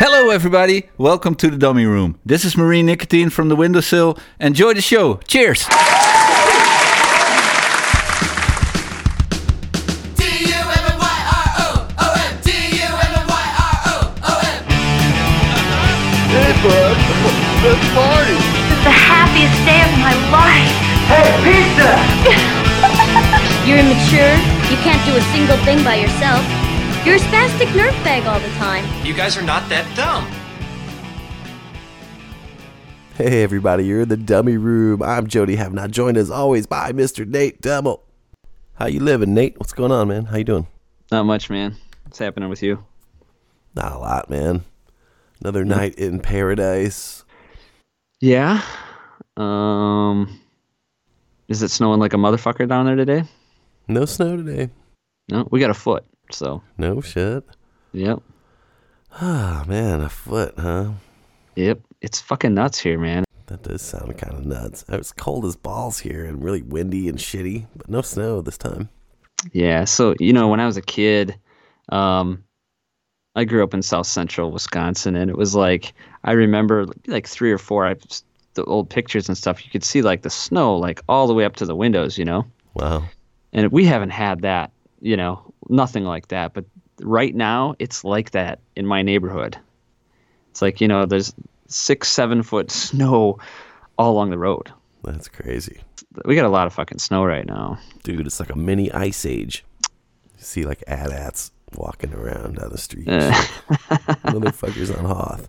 Hello, everybody. Welcome to the Dummy Room. This is Marine Nicotine from the windowsill. Enjoy the show. Cheers. Do single thing by yourself. You're a spastic nerve bag all the time. You guys are not that dumb. Hey everybody, you're in the dummy room. I'm Jody, have not joined as always by Mr. Nate Dummel. How you living, Nate? What's going on, man? How you doing? Not much, man. What's happening with you? Not a lot, man. Another night in paradise. Yeah. Um. Is it snowing like a motherfucker down there today? No snow today. No, we got a foot. So, No shit. yep, Ah, man, a foot, huh? yep. It's fucking nuts here, man. That does sound kind of nuts. It was cold as balls here and really windy and shitty, but no snow this time. Yeah. So you know, when I was a kid, um, I grew up in South Central Wisconsin, and it was like I remember like three or four I, the old pictures and stuff. You could see like the snow like all the way up to the windows, you know. Wow. and we haven't had that you know nothing like that but right now it's like that in my neighborhood it's like you know there's six seven foot snow all along the road That's crazy. we got a lot of fucking snow right now Dude, it's like a mini ice age. You see like AT-ATs walking around down the street. Uh. Motherfuckers on Hoth.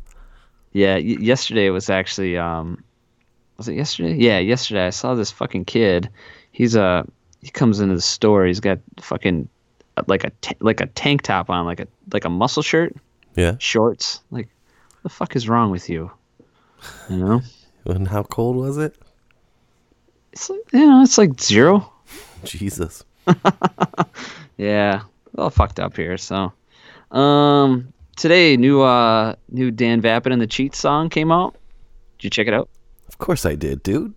yeah y- yesterday it was actually um was it yesterday yeah yesterday i saw this fucking kid he's uh he comes into the store he's got fucking like a like a tank top on like a like a muscle shirt Yeah. shorts like the fuck is wrong with you you know And how cold was it? it's like you know it's like zero Jesus. yeah all fucked up here so um today new uh new dan vapid and the cheat song came out did you check it out Of course I did, dude.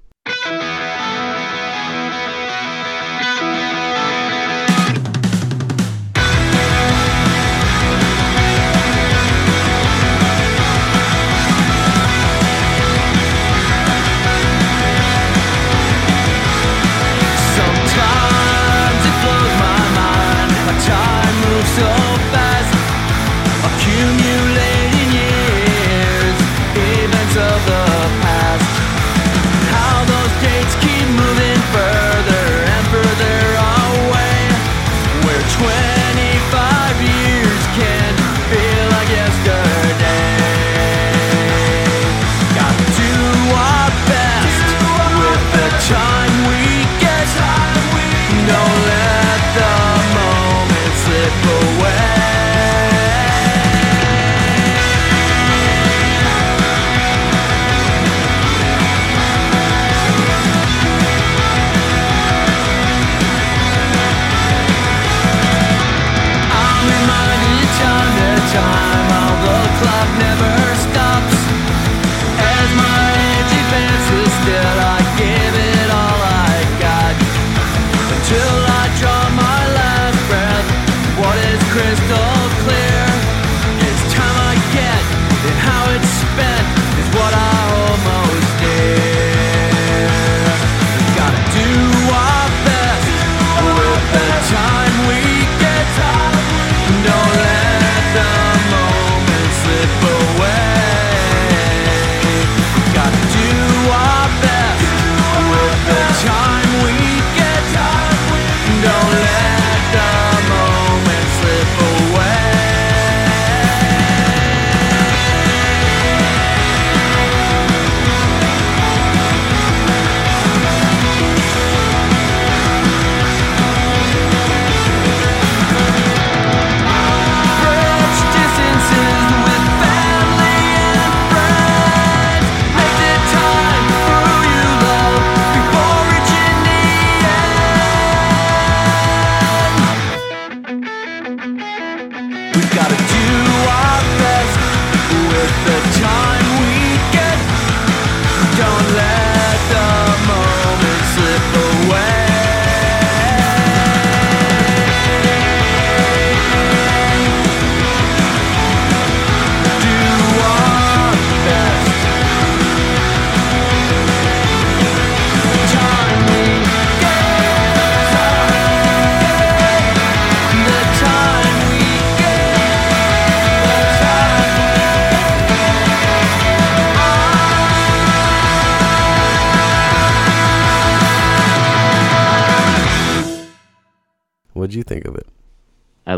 Time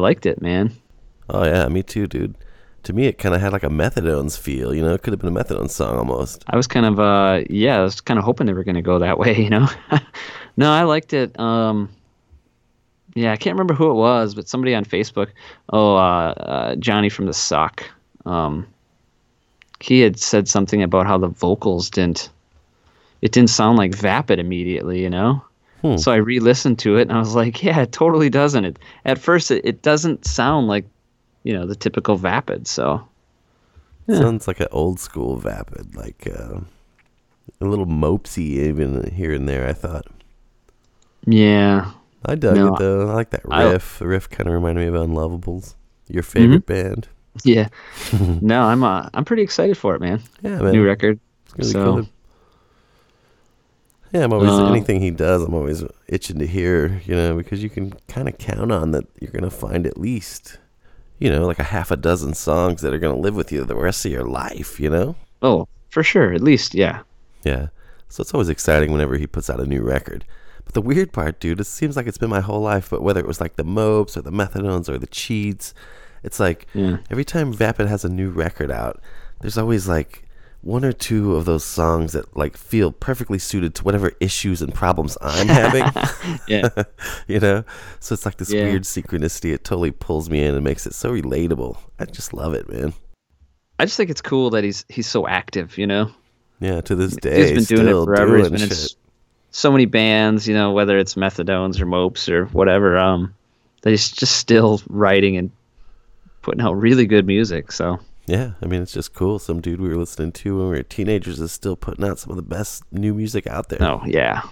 liked it, man. Oh yeah, me too, dude. To me, it kind of had like a Methadones feel. You know, it could have been a Methadone song almost. I was kind of uh yeah, I was kind of hoping they were going to go that way, you know. no, I liked it. Um yeah, I can't remember who it was, but somebody on Facebook, oh, uh, uh Johnny from the Sock, Um he had said something about how the vocals didn't it didn't sound like Vapid immediately, you know. Hmm. So I re-listened to it and I was like, yeah, it totally doesn't. It at first it, it doesn't sound like, you know, the typical Vapid. So Yeah. Sounds like an old school Vapid, like uh, a little mopesy even here and there. I thought. yeah, I dug No, it though. I like that I- riff. the riff kind of reminded me of Unlovables. Your favorite Mm-hmm. band? yeah. no, I'm uh, I'm pretty excited for it, man. Yeah, man. New record. Really so good. Yeah, I'm always Uh, anything he does. I'm always itching to hear, you know, because you can kind of count on that. You're gonna find at least, you know, like a half a dozen songs that are gonna live with you the rest of your life. You know. oh, for sure, at least yeah. Yeah. So it's always exciting whenever he puts out a new record. But the weird part, dude, it seems like it's been my whole life, but whether it was like the Mopes or the Methadones or the Cheats, it's like Yeah. every time Vapid has a new record out, there's always like one or two of those songs that like feel perfectly suited to whatever issues and problems I'm having. Yeah. you know? So it's like this Yeah. weird synchronicity. It totally pulls me in and makes it so relatable. I just love it, man. I just think it's cool that he's he's so active, you know. Yeah, to this day, he's been doing it forever. He's doing been in shit. s- so many bands, you know, whether it's Methadones or Mopes or whatever. Um, that he's just still writing and putting out really good music. So Yeah, I mean it's just cool. Some dude we were listening to when we were teenagers is still putting out some of the best new music out there. oh yeah.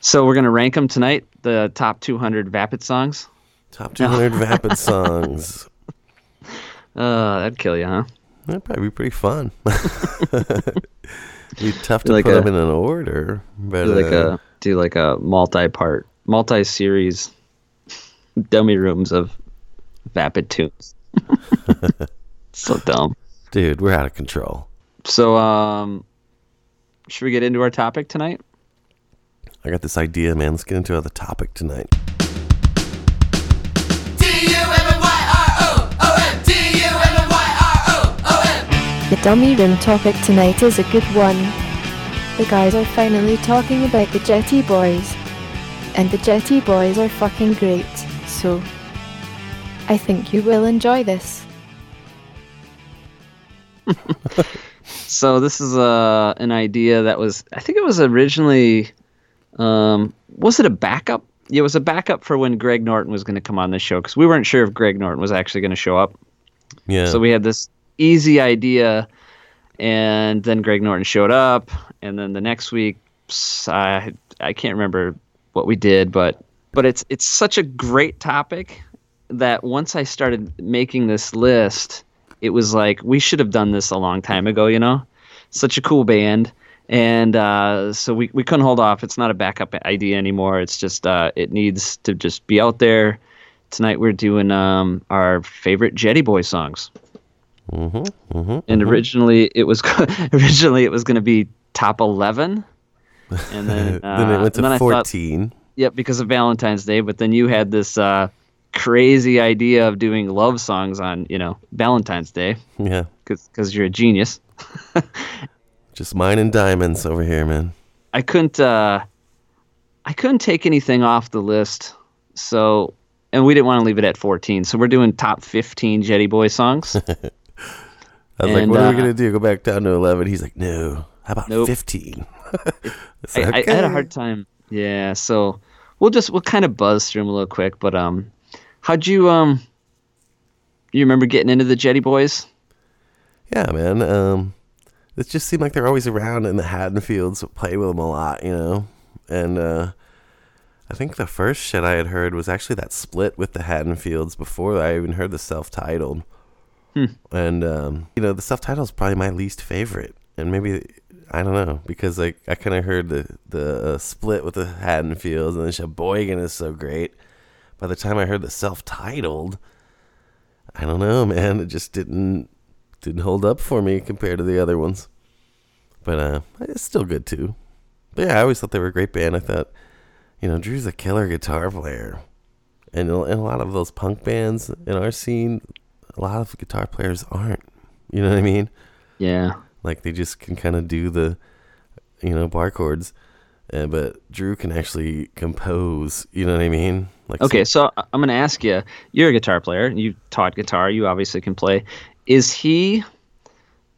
So we're gonna rank them tonight. The top 200 Vapid songs. Top 200 Vapid songs. Uh, that'd kill you, huh? That'd probably be pretty fun. be tough to Like put a- them in an order, but Do like uh, a do like a multi-part, multi-series dummy rooms of Vapid tunes. so dumb. dude, we're out of control. So, um, should we get into our topic tonight? I got this idea, man. Let's get into the topic tonight. The dummy room topic tonight is a good one. The guys are finally talking about the Jetty Boys. And the Jetty Boys are fucking great, so I think you will enjoy this. So this is uh, an idea that was, I think it was originally, um, was it a backup? Yeah, it was a backup for when Greg Norton was going to come on the show because we weren't sure if Greg Norton was actually going to show up. Yeah. So we had this easy idea, and then Greg Norton showed up, and then the next week, I I can't remember what we did, but but it's it's such a great topic that once I started making this list, it was like we should have done this a long time ago, you know. Such a cool band. And uh, so we, we couldn't hold off. It's not a backup idea anymore. It's just uh, it needs to just be out there. Tonight we're doing um, our favorite Jetty Boy songs mm-hmm, and originally it was originally it was going to be top 11 and then, uh, then it went to I thought, 14. yep because of valentine's day but then you had this uh, crazy idea of doing love songs on you know valentine's day yeah. because you're a genius Just mine and diamonds over here, man. i couldn't uh, i couldn't take anything off the list so and we didn't want to leave it at 14 so we're doing top 15 jetty boy songs I was like, And, what are we uh, going to do? Go back down to 11? He's like, no. How about Nope. 15? It's I, like, I, I had a hard time. Yeah, so we'll just we'll kind of buzz through them a little quick. But um, how'd you um, you remember getting into the Jetty Boys? Yeah, man. Um, it just seemed like they're always around in the Haddonfields, play with them a lot, you know. And uh, I think the first shit I had heard was actually that split with the Haddonfields before I even heard the self-titled. And um, you know, the self-titled is probably my least favorite, and maybe I don't know because like I kind of heard the the uh, split with the Haddonfields, and then Sheboygan is so great. By the time I heard the self-titled, I don't know, man. It just didn't didn't hold up for me compared to the other ones. But uh, it's still good too. But yeah, I always thought they were a great band. I thought, you know, Drew's a killer guitar player. And, a- and a lot of those punk bands in our scene, a lot of guitar players aren't. You know what I mean? Yeah. Like they just can kind of do the, you know, bar chords. Uh, but Drew can actually compose. You know what I mean? Like Okay, so I- I'm going to ask you. You're a guitar player. You taught guitar. You obviously can play. Is he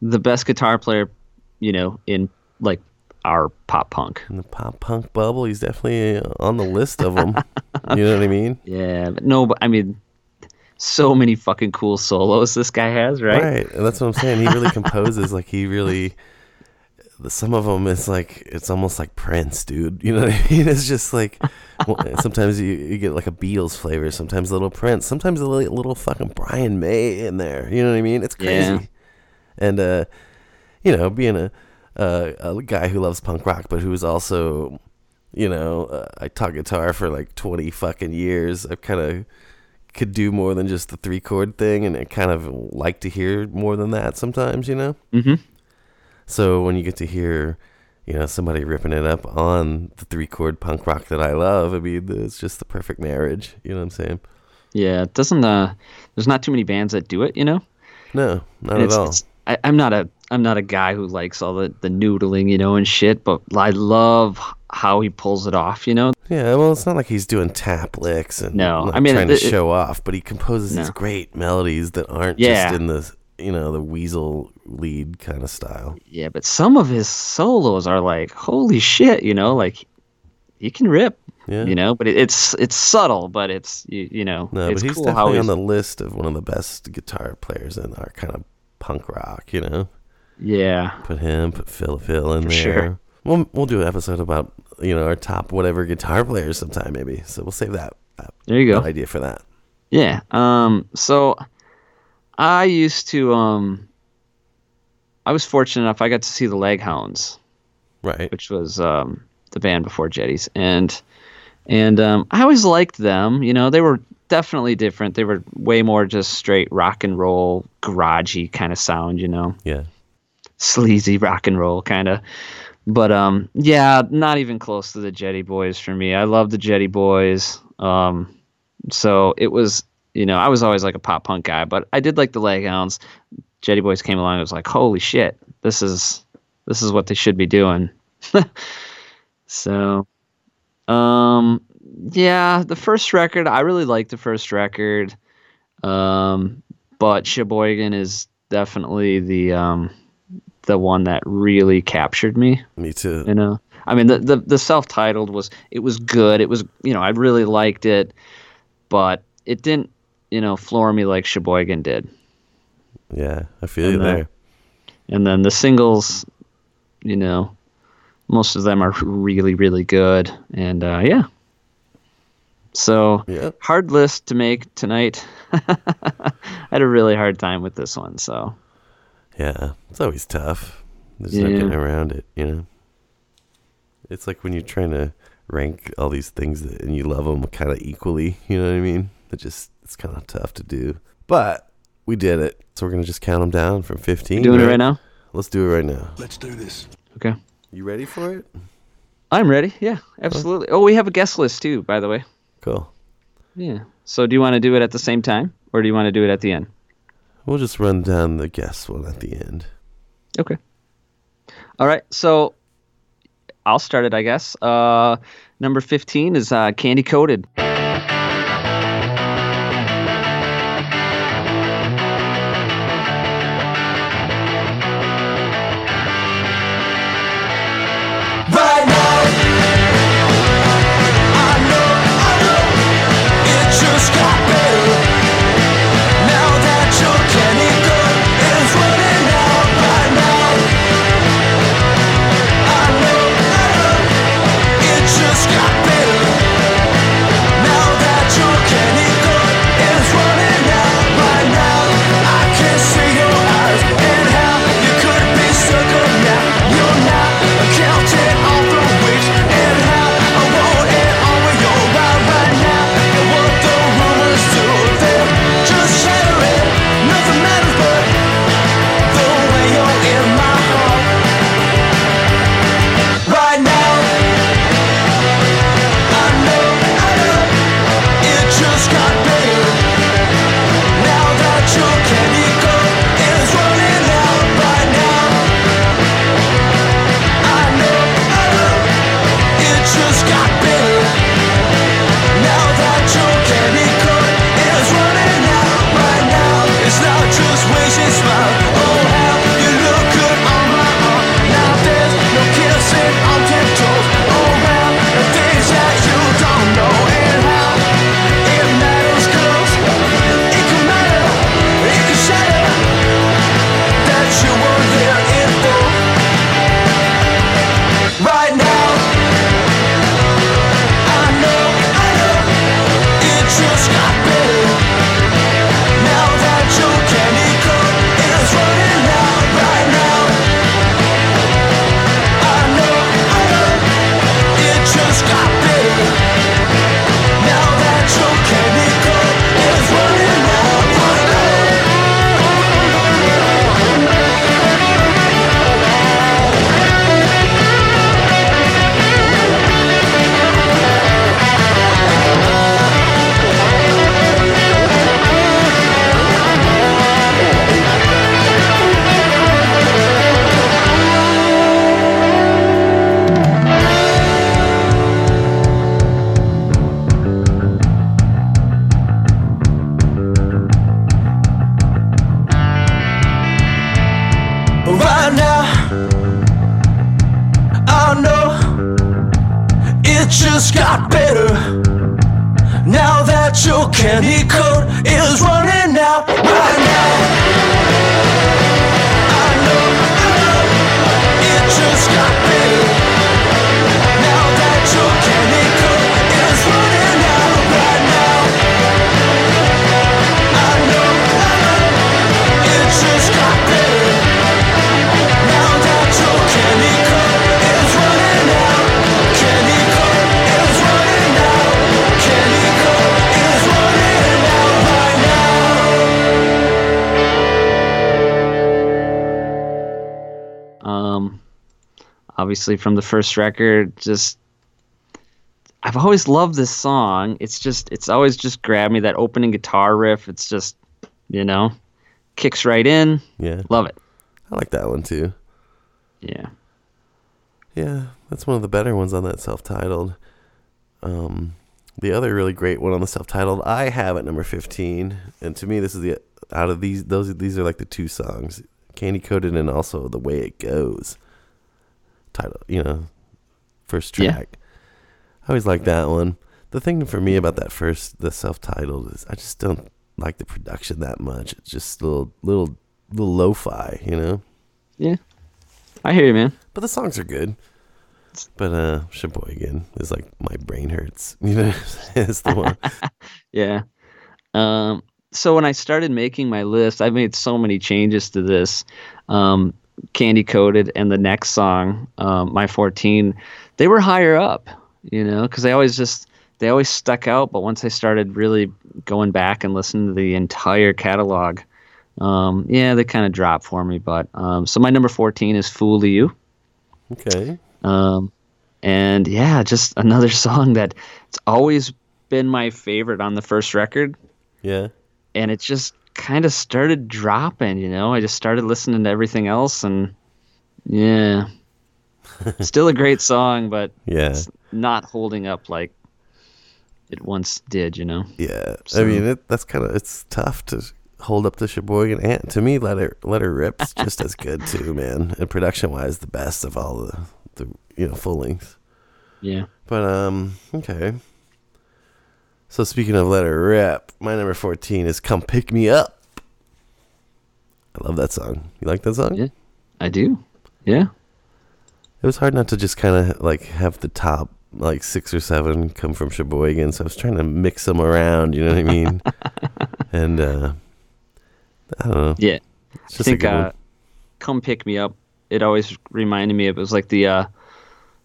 the best guitar player, you know, in like our pop punk? in the pop punk bubble, he's definitely uh, on the list of them. you know what I mean? Yeah, but no, but I mean, so many fucking cool solos this guy has, right? Right, and that's what I'm saying. He really composes like he really. The- Some of them is like it's almost like Prince, dude. You know what I mean? It's just like sometimes you, you get like a Beatles flavor, sometimes a little Prince, sometimes a little, little fucking Brian May in there. You know what I mean? It's crazy. Yeah. And uh, you know, being a uh, a guy who loves punk rock, but who is also, you know, uh, I taught guitar for like twenty fucking years. I kind of could do more than just the three chord thing, and I kind of like to hear more than that sometimes, you know. Mhm. So when you get to hear, you know, somebody ripping it up on the three chord punk rock that I love, I mean, it's just the perfect marriage. You know what I'm saying? Yeah, it doesn't uh there's not too many bands that do it, you know? No, not And at all. it's- I, I'm not a I'm not a guy who likes all the, the noodling, you know, and shit, but I love how he pulls it off, you know? Yeah, well, it's not like he's doing tap licks and No, like, I mean, trying it- to it- show off, but he composes these great melodies that aren't Yeah. just in the you know the weasel lead kind of style. Yeah, but some of his solos are like, holy shit, you know, like he can rip, Yeah. you know, but it, it's it's subtle, but it's you, you know, No, it's but he's cool how definitely he's, on the list of one of the best guitar players in our kind of punk rock. You know, yeah, put him, put Phil Phil in For there. sure. We'll we'll do an episode about you know our top whatever guitar players sometime maybe. So we'll save that. that there you go. idea for that. Yeah. Um. So, I used to. Um. I was fortunate enough. I got to see the Leghounds, Right. which was um the band before Jetties, and and um I always liked them. You know, they were definitely different. They were way more just straight rock and roll, garagey kind of sound. You know, Yeah. sleazy rock and roll kind of. But um, yeah, not even close to the Jetty Boys for me. I love the Jetty Boys. Um, so it was, you know, I was always like a pop punk guy, but I did like the Leghounds. Jetty Boys came along. I was like, holy shit, this is this is what they should be doing. so, um, yeah, the first record, I really liked the first record. Um, but Sheboygan is definitely the um the one that really captured me Me too. you know i mean the, the the self-titled was it was good it was you know i really liked it but it didn't you know floor me like sheboygan did Yeah, I feel you And, uh, there. and then the singles you know most of them are really really good and uh yeah so Yeah. hard list to make tonight i had a really hard time with this one so Yeah, it's always tough. There's no getting around it, you know. It's like when you're trying to rank all these things that, and you love them kind of equally. You know what I mean? It just it's kind of tough to do, but we did it. So we're gonna just count them down from 15. doing it right now Let's do it right now. Let's do this. okay You ready for it? I'm ready. Yeah, absolutely. Oh, we have a guest list too, by the way. Cool. Yeah. So do you want to do it at the same time or do you want to do it at the end? We'll just run down the guest one at the end. Okay. All right. So I'll start it, I guess. Uh, number 15 is uh, Candy Coated. Obviously from the first record, just I've always loved this song. It's just it's always just grabbed me that opening guitar riff. It's just you know kicks right in. Yeah, Love it. I like that one too. Yeah. Yeah, that's one of the better ones on that self-titled. Um, the other really great one on the self-titled I have at number fifteen, and to me this is the out of these those these are like the two songs, Candy Coated and also The Way It Goes. Title, you know, first Yeah. track. I always like that one. The thing for me about that first the self-titled is I just don't like the production that much. It's just a little little little lo-fi, you know. Yeah. I hear you, man. But the songs are good. But uh Sheboygan is like my brain hurts. You know, it's the one. Yeah. Um, so when I started making my list, I made so many changes to this. Um, Candy Coated and the next song, um, My 14, they were higher up, you know, because they always just, they always stuck out. But once I started really going back and listening to the entire catalog, um, yeah, they kind of dropped for me. But um, so my number 14 is Fool You. Okay. Um, and yeah, just another song that it's always been my favorite on the first record Yeah. and it just kind of started dropping you know i just started listening to everything else and yeah still a great song but Yeah. it's not holding up like it once did you know Yeah. I mean, it, that's kind of it's tough to hold up to Sheboygan. And to me, Let Her Let Her Rip's just as good too, man. And production wise, the best of all the the you know full lengths. yeah But um, okay. So speaking of Let Her Rip, my number fourteen is "Come Pick Me Up." I love that song. You like that song? yeah i do yeah It was hard not to just kind of like have the top like six or seven come from Sheboygan, so I was trying to mix them around. You know what I mean? and uh, I don't know. yeah i think uh come pick me up it always reminded me of it was like the uh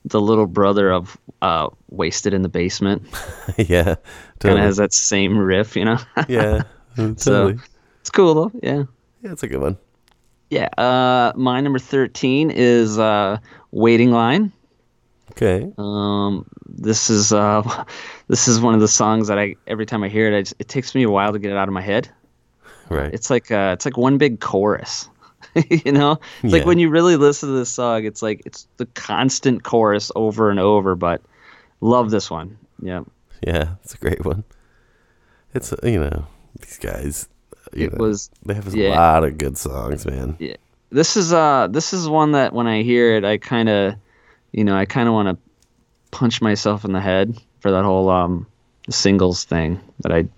the little brother of uh wasted in the basement yeah, kind of has that same riff you know yeah, so it's cool though yeah Yeah, it's a good one. Yeah, uh, my number thirteen is uh, "Waiting Line." Okay. Um, this is uh, this is one of the songs that I every time I hear it, I just, it takes me a while to get it out of my head. Right. It's like uh, it's like one big chorus, you know. It's like when you really listen to this song, it's like it's the constant chorus over and over. But love this one. Yeah, yeah, it's a great one. It's uh, you know these guys. You it know, was they have a yeah. lot of good songs, man. Yeah. this is uh this is one that when I hear it, I kind of, you know, I kind of want to punch myself in the head for that whole um singles thing that I,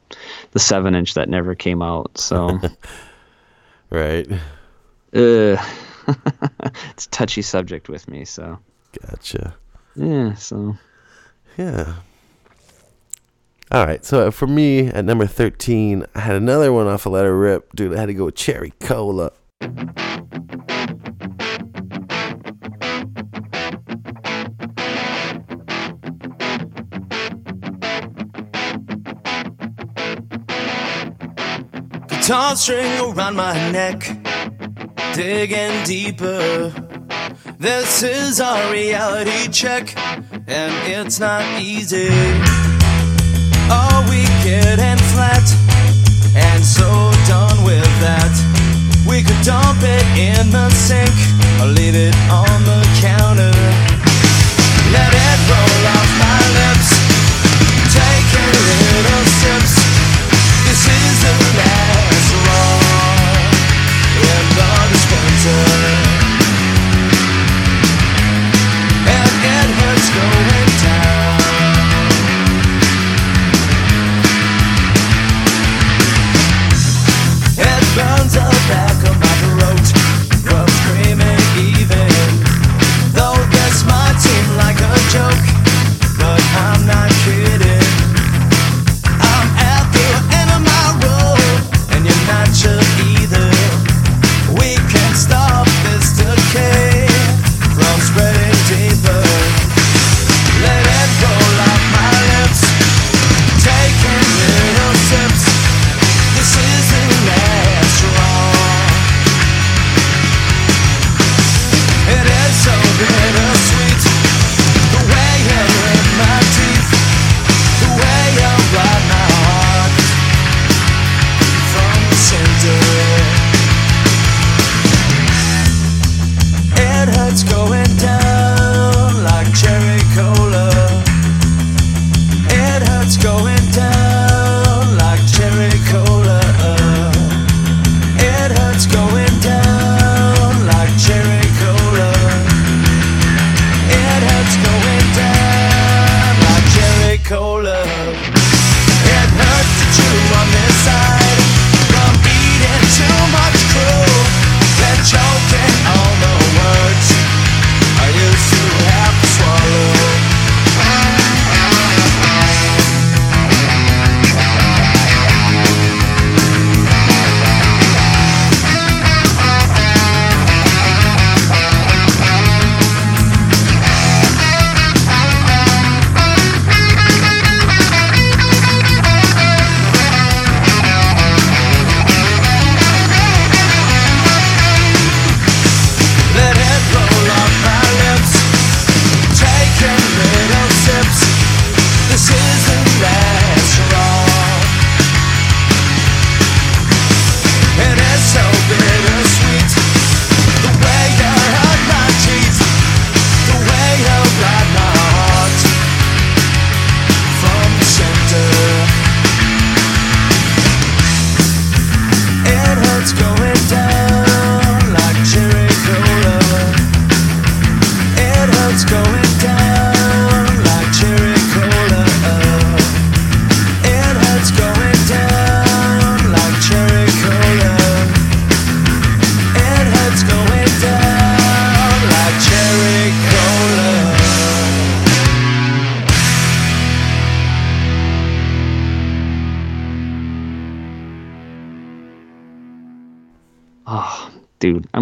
the seven inch that never came out. So, Right. Uh, it's a touchy subject with me. So Gotcha. yeah, so Yeah. All right. So for me, at number 13, I had another one off of Let Her Rip. Dude, I had to go with Cherry Cola. Guitar string around my neck, digging deeper. This is our reality check, and it's not easy. Are we getting flat? And so done with that. We could dump it in the sink or leave it on the counter.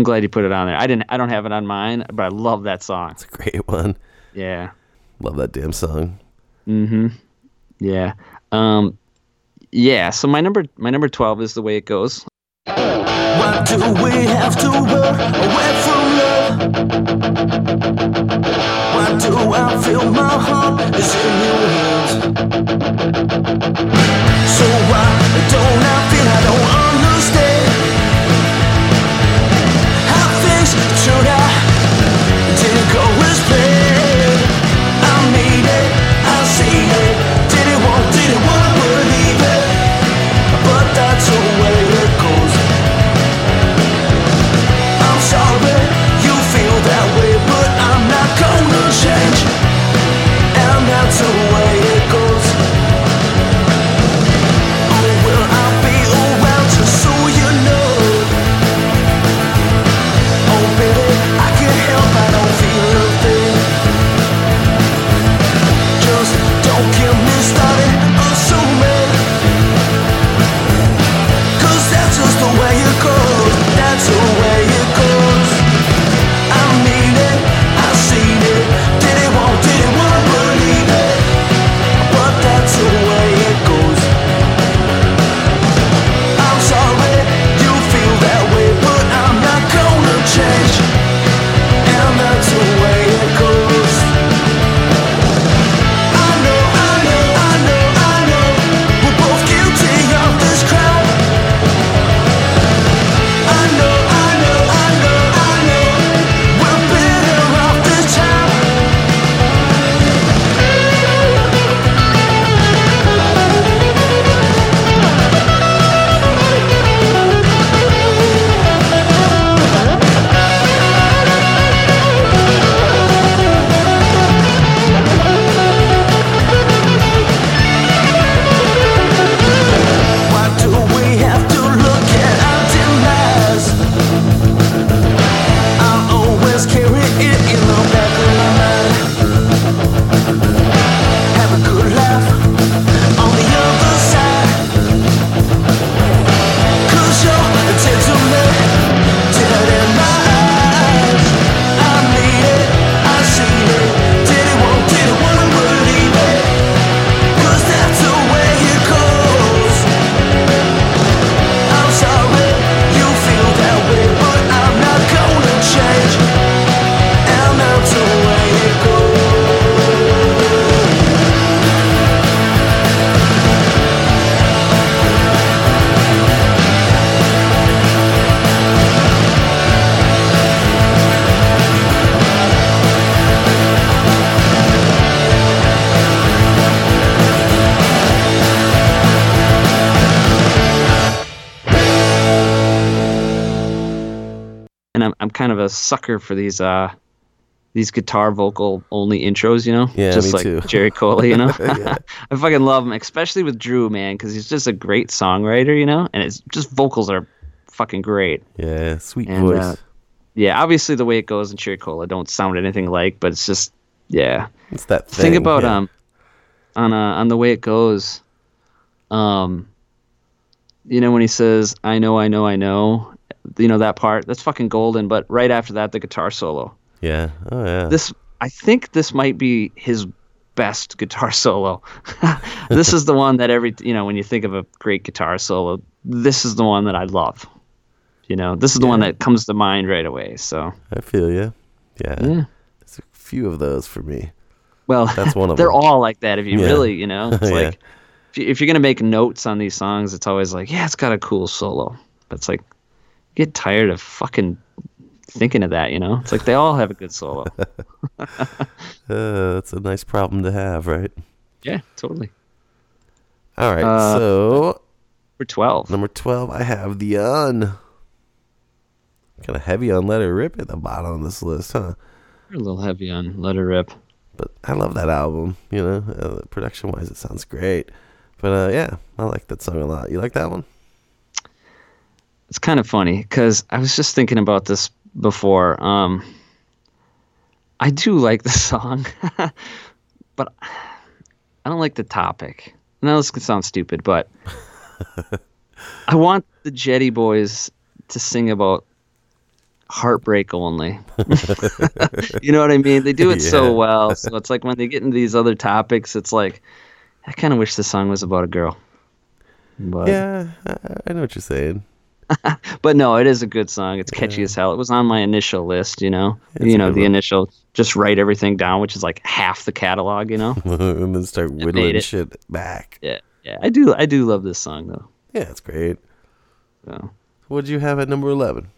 Glad you put it on there. I didn't. I don't have it on mine, but I love that song. It's a great one. Yeah. Love that damn song. Mm-hmm. Yeah. Um yeah, so my number my number 12 is the way it goes. Why do we have to run away from love? Why do I feel my heart is in your hands? So why don't I feel I don't understand a sucker for these uh these guitar vocal only intros, you know? Yeah, just like too. Cherry Cola, you know? Yeah. I fucking love him, especially with Drew, man, because he's just a great songwriter, you know? And it's just vocals are fucking great. Yeah, sweet And, voice. uh, Yeah, obviously the way it goes in Cherry Cola don't sound anything like, but it's just yeah. it's that thing. thing about yeah. um on uh, on the way it goes, um, you know when he says "I know, I know, I know," you know that part that's fucking golden. But right after that, the guitar solo. Yeah. Oh yeah. This I think this might be his best guitar solo. this is the one that every you know when you think of a great guitar solo, this is the one that I love. You know, this is the one that comes to mind right away. So I feel you. Yeah. yeah. There's a few of those for me. Well, That's one of them. they're them. all like that. If you Yeah. really, you know, it's like if, you, if you're gonna make notes on these songs, it's always like, yeah, it's got a cool solo. But it's like, get tired of fucking thinking of that. You know, it's like they all have a good solo. Uh, that's a nice problem to have, right? yeah, totally. All right. Uh, so For twelve. number twelve, I have the un. Kind of heavy on Let It Rip at the bottom of this list, huh? You're a little heavy on Let It Rip. But I love that album. You know, uh, production wise, it sounds great. But uh, yeah, I like that song a lot. You like that one? It's kind of funny because I was just thinking about this before. Um, I do like the song, but I don't like the topic. Now this could sound stupid, but I want the Jetty Boys to sing about heartbreak only. you know what I mean? They do it Yeah. so well. So it's like when they get into these other topics, it's like I kind of wish the song was about a girl. But Yeah, I, I know what you're saying. but no, it is a good song. It's catchy as hell. It was on my initial list, you know. It's you know, the one. initial just write everything down, which is like half the catalog, you know. and then start whittling it. shit back. yeah. Yeah. I do I do love this song though. Yeah, it's great. So What'd you have at number 11?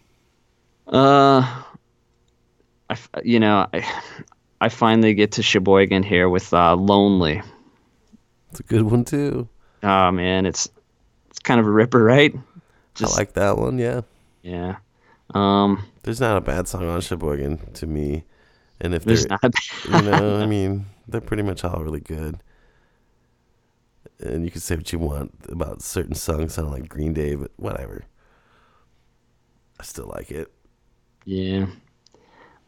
Uh, I you know I I finally get to Sheboygan here with uh, "Lonely." It's a good one, too. Oh man, it's it's kind of a ripper, right? I like that one, yeah. yeah. Um, There's not a bad song on Sheboygan to me. And if there's not. you know, I mean, they're pretty much all really good. And you can say what you want about certain songs sound like Green Day, but whatever. I still like it. yeah.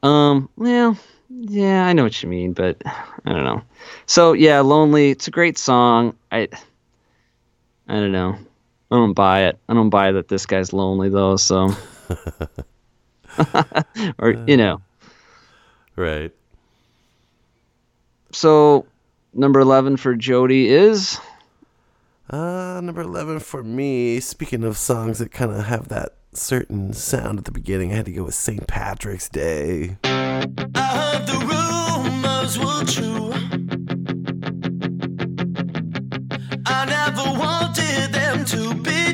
Um. Well. Yeah, I know what you mean, but I don't know. So yeah, "Lonely." It's a great song. I. I don't know. I don't buy it. I don't buy that this guy's lonely though. So. or you know. Right. So, number 11 for Jody is Uh, number 11 for me, speaking of songs that kind of have that certain sound at the beginning, I had to go with St. Patrick's Day.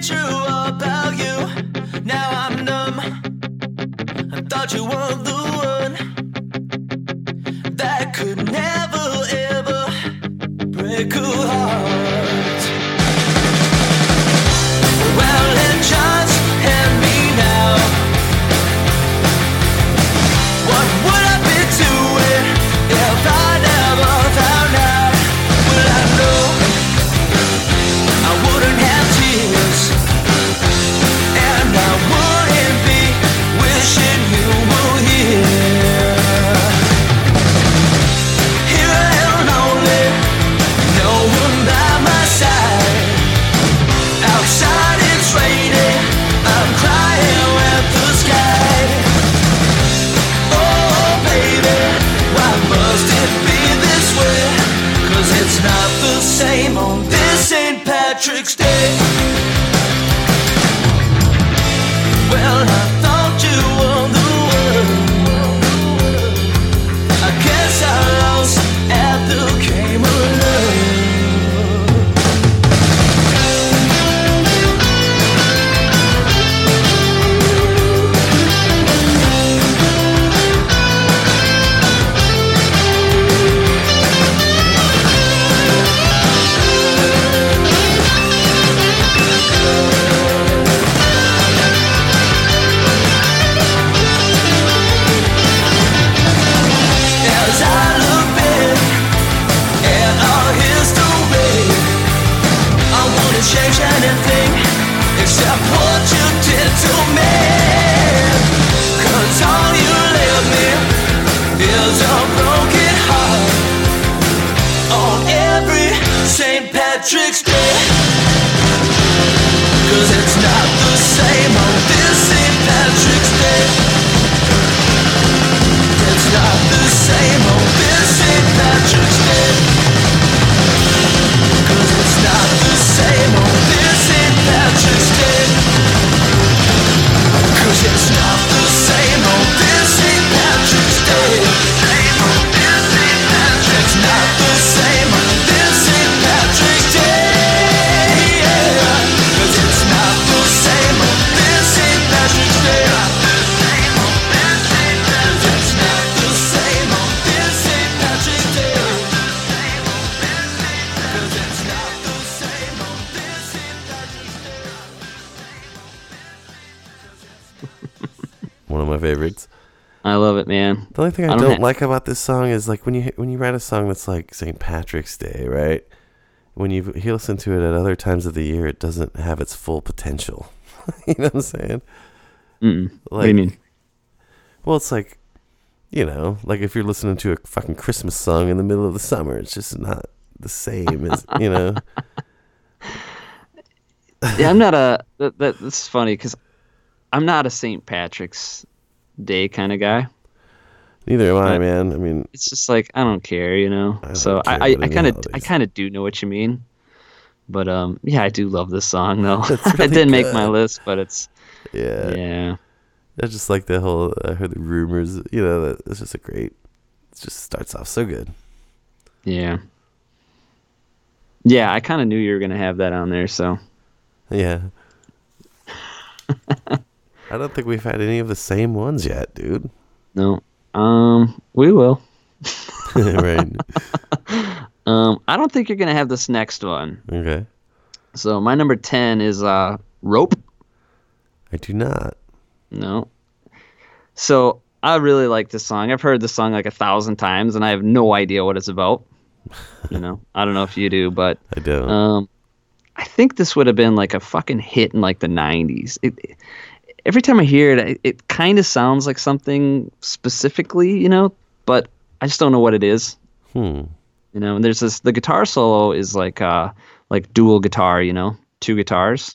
True about you. Now I'm numb. I thought you were the one that could never ever break a heart. St. thing I, I don't don't like about this song is like when you when you write a song that's like St. Patrick's Day, right? When you you listen to it at other times of the year, it doesn't have its full potential. you know what I'm saying? Mm-mm. what do Like- you mean? Well, it's like, you know, like if you're listening to a fucking Christmas song in the middle of the summer, it's just not the same as you know. yeah, I'm not a. That, that, that's funny because I'm not a St. Patrick's Day kind of guy. Neither am I, man. I mean, It's just like I don't care, you know. I so I, I, about I any kind of I kind of do know what you mean. But um, yeah, I do love this song though. It's it didn't make my list, but it's yeah. yeah. I just like the whole. I heard the rumors. You know, that it's just a great. It just starts off so good. Yeah. Yeah, I kind of knew you were gonna have that on there, so Yeah. I don't think we've had any of the same ones yet, dude. no. Um, we will. right. Um, I don't think you're gonna have this next one. Okay. So my number ten is uh rope. I do not. No. So I really like this song. I've heard this song like a thousand times, and I have no idea what it's about. You know, I don't know if you do, but I don't. um, I think this would have been like a fucking hit in like the '90s. It, every time I hear it, it, it kind of sounds like something specifically, you know, but I just don't know what it is. hmm. You know, and there's this the guitar solo is like uh like dual guitar, you know, two guitars.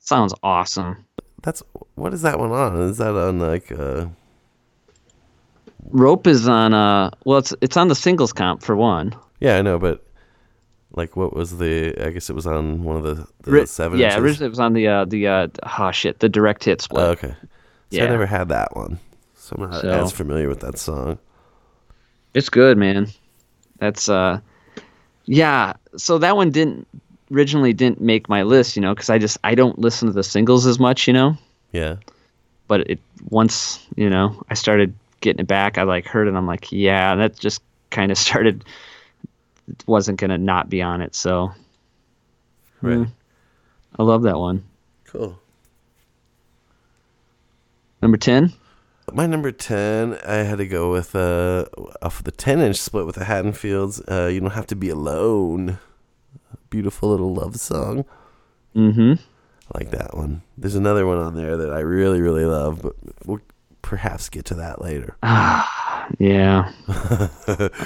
Sounds awesome. That's what is that one on? Is that on like uh Rope is on uh well it's it's on the singles comp for one. Yeah, I know, but like what was the I guess it was on one of the, the Ri- seven yeah, inches? originally it was on the uh the uh oh shit, the direct hit split. Oh, okay. So Yeah. I never had that one. So I'm not So- as familiar with that song. It's good, man. That's uh yeah, so that one didn't originally didn't make my list, you know, cuz I just I don't listen to the singles as much, you know. Yeah. But it once, you know, I started getting it back, I like heard it I'm like, yeah, that just kind of started wasn't going to not be on it, so Right. Mm. I love that one. Cool. Number 10? My number 10, I had to go with uh, off of the 10 inch split with the Haddonfields. Uh, you don't have to be alone. Beautiful little love song. Mm-hmm. I like that one. There's another one on there that I really, really love, but we'll perhaps get to that later. Yeah. I'm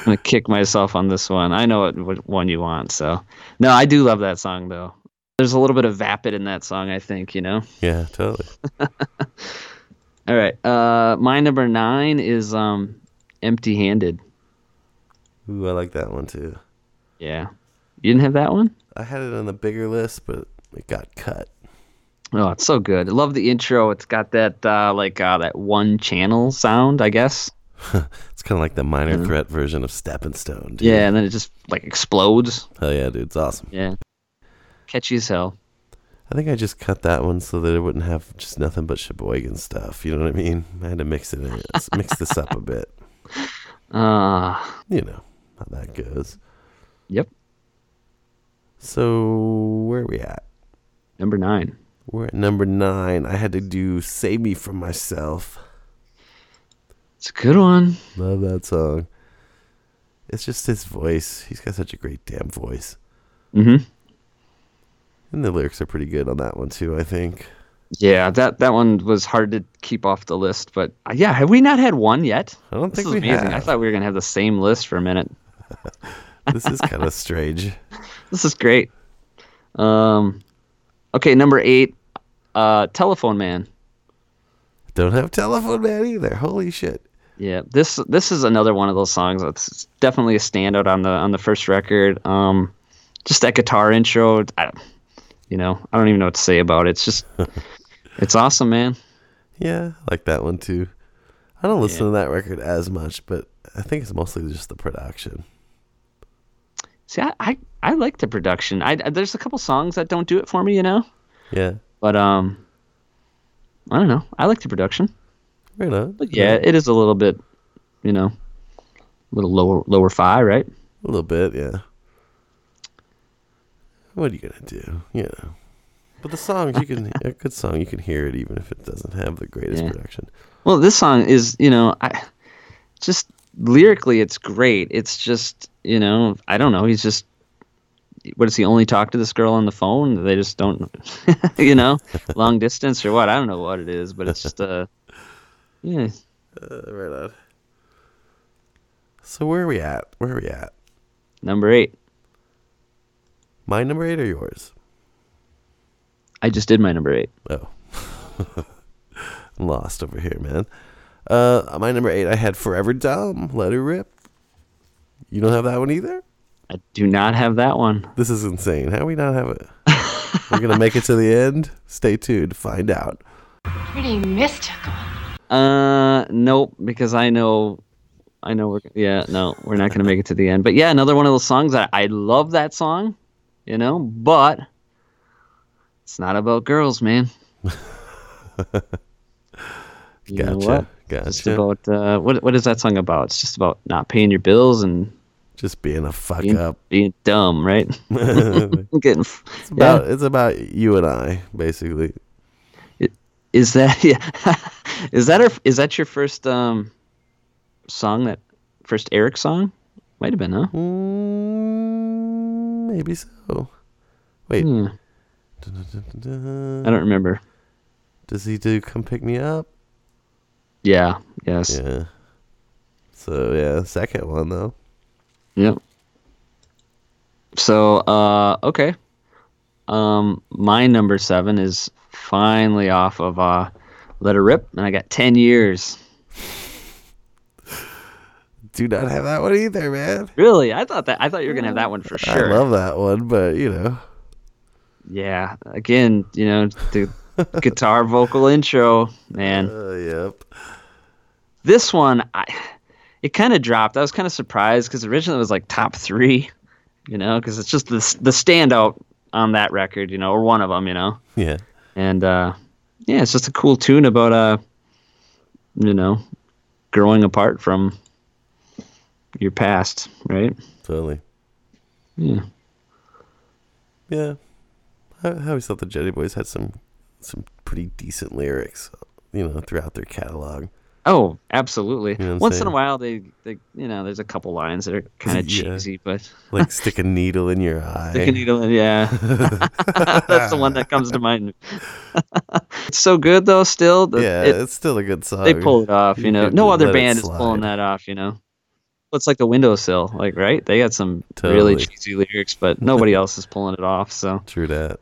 going to kick myself on this one. I know what, what one you want, so. No, I do love that song, though. There's a little bit of vapid in that song, I think, you know? Yeah, totally. All right. Uh, my number nine is um, Empty Handed. Ooh, I like that one too. Yeah. You didn't have that one? I had it on the bigger list, but it got cut. Oh, it's so good. I love the intro. It's got that, uh, like, uh, that one channel sound, I guess. It's kind of like the minor threat version of Stepping Stone. Dude. Yeah, and then it just, like, explodes. Hell yeah, dude. It's awesome. Yeah. Catchy as hell. I think I just cut that one so that it wouldn't have just nothing but Sheboygan stuff. You know what I mean? I had to mix it in, mix this up a bit. Uh, You know how that goes. yep. So where are we at? Number nine. We're at number nine. I had to do "Save Me from Myself." It's a good one. Love that song. It's just his voice. He's got such a great damn voice, Mm-hmm. and the lyrics are pretty good on that one too. I think. Yeah, that that one was hard to keep off the list, but uh, yeah, have we not had one yet? I don't This think is we amazing. I thought we were gonna have the same list for a minute. this is kind of strange. This is great. Um, okay, number eight, uh, Telephone Man. Don't have telephone man either. Holy shit. Yeah, this this is another one of those songs that's definitely a standout on the on the first record. Um, just that guitar intro, I, you know, I don't even know what to say about it. It's just, it's awesome, man. Yeah, I like that one too. I don't listen Yeah. to that record as much, but I think it's mostly just the production. See, I, I, I like the production. I there's a couple songs that don't do it for me, you know, Yeah. But um, I don't know. I like the production. Right on. But yeah, it is a little bit, you know, a little lower lower fi, right? A little bit, yeah. What are you gonna do? You know. But the songs you can a good song you can hear it even if it doesn't have the greatest Yeah. production. Well, this song is, you know, I just lyrically it's great. It's just, you know, I don't know. He's just what does he only talk to this girl on the phone? They just don't, you know, long distance or what? I don't know what it is, but it's just uh, yeah. Uh, right on. So where are we at? Where are we at? Number eight. My number eight or yours? I just did my number eight. Oh. I'm lost over here, man. Uh, my number eight, I had Forever Dumb, Let Her Rip. You don't have that one either? I do not have that one. This is insane. How we not have it? We're gonna make it to the end. Stay tuned find out. Pretty mystical. Uh, nope, because I know, I know we're yeah, no, we're not gonna make it to the end. But yeah, another one of those songs that I love that song, you know, but it's not about girls, man. You know Gotcha. what? Just about uh, what what is that song about? It's just about not paying your bills and Just being a fuck being, up. being dumb, right? Getting It's about it's about you and I, basically. is that yeah? is that our, is that your first um song that first Eric song? Might have been, huh? Mm, maybe so. Wait. Hmm. I don't remember. Does he do "Come Pick Me Up"? Yeah. Yes. Yeah. So yeah, second one though. Yep. So, uh, okay. Um, my number seven is finally off of uh, Let Her Rip, and I got ten years. Do not have that one either, man. Really? I thought that I thought you were gonna have that one for sure. I love that one, but you know, yeah. Again, you know, the guitar vocal intro, man. uh, yep. This one, I it kind of dropped. I was kind of surprised because originally it was like top three, you know, because it's just the the standout on that record, you know, or one of them, you know. Yeah. and uh, yeah, it's just a cool tune about uh, you know, growing apart from your past, right? Totally. Yeah. Yeah. I, I always thought the Jetty Boys had some some pretty decent lyrics, you know, throughout their catalog. Oh, absolutely. know what I'm Once in a while, they, they, you know, there's a couple lines that are kind of Yeah. cheesy, but Like stick a needle in your eye. Stick a needle in, yeah. That's the one that comes to mind. it's so good though. Still, The- yeah, it- it's still a good song. they pull it off. You You know, no other band is pulling that off. You know, it's like the windowsill, like right? They got some really cheesy lyrics, but nobody else is pulling it off. So True that.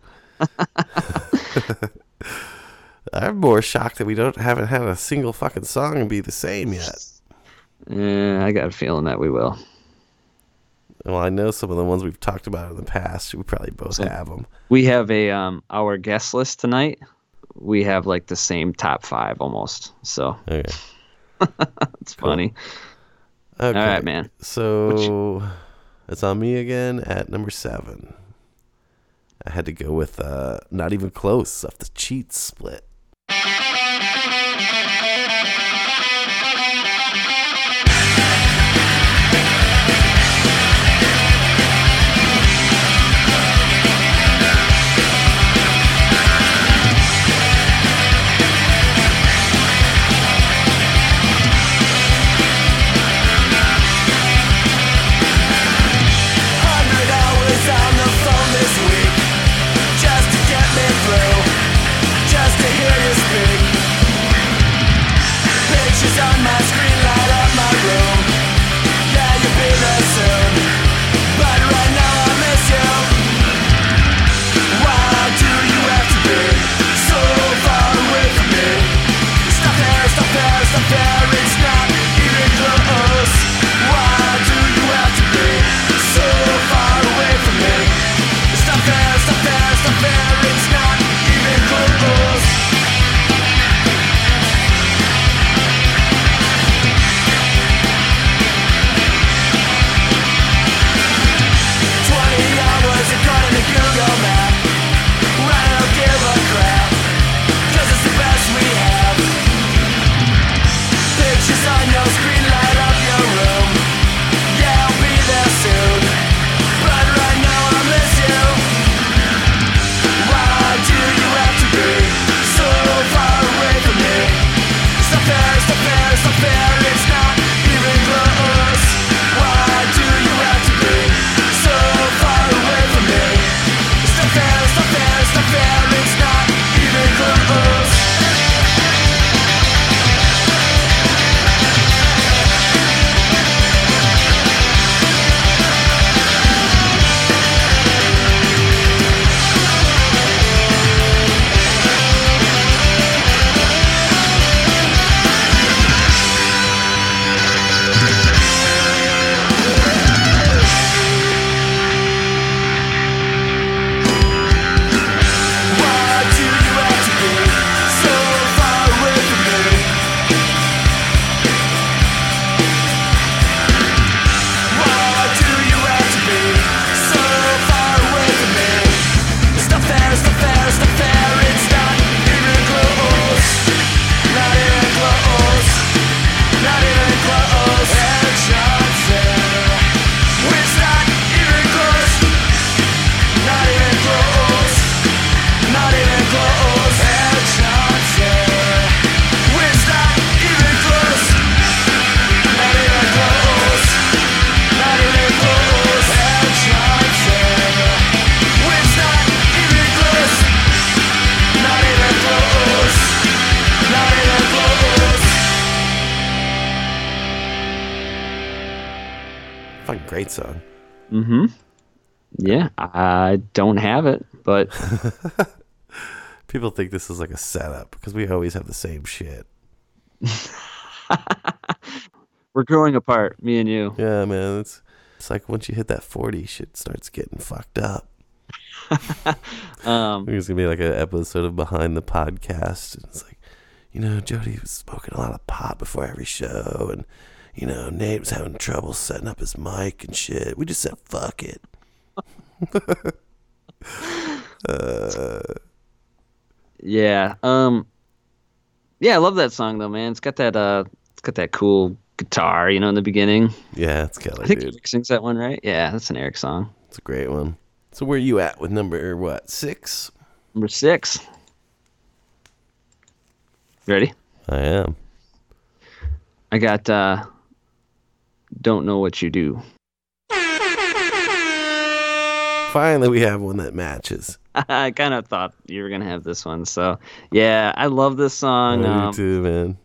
I'm more shocked that we don't haven't had a single fucking song be the same yet. yeah, I got a feeling that we will. Well, I know some of the ones we've talked about in the past. We probably both So- have them. We have a um our guest list tonight. We have like the same top five almost. So Okay. it's funny. okay. All right, man. So it's on me again at number seven. I had to go with uh, not even close off the cheat split. People think this is like a setup because we always have the same shit. we're growing apart, me and you. Yeah, man. It's it's like once you hit that forty, shit starts getting fucked up. Um, There's gonna be like an episode of Behind the Podcast. And it's like, you know, Jody was smoking a lot of pot before every show, and you know, Nate was having trouble setting up his mic and shit. We just said, fuck it. Uh, yeah. Um. Yeah, I love that song though, man. It's got that uh, it's got that cool guitar, you know, in the beginning. yeah, it's killer, I think dude. Eric sings that one, right? Yeah, that's an Eric song. It's a great one. So where are you at with number what six? Number six. Ready? I am. I got uh, "Don't Know What You Do." Finally, we have one that matches. I kind of thought you were gonna have this one, so yeah, I love this song. I Um, too, man.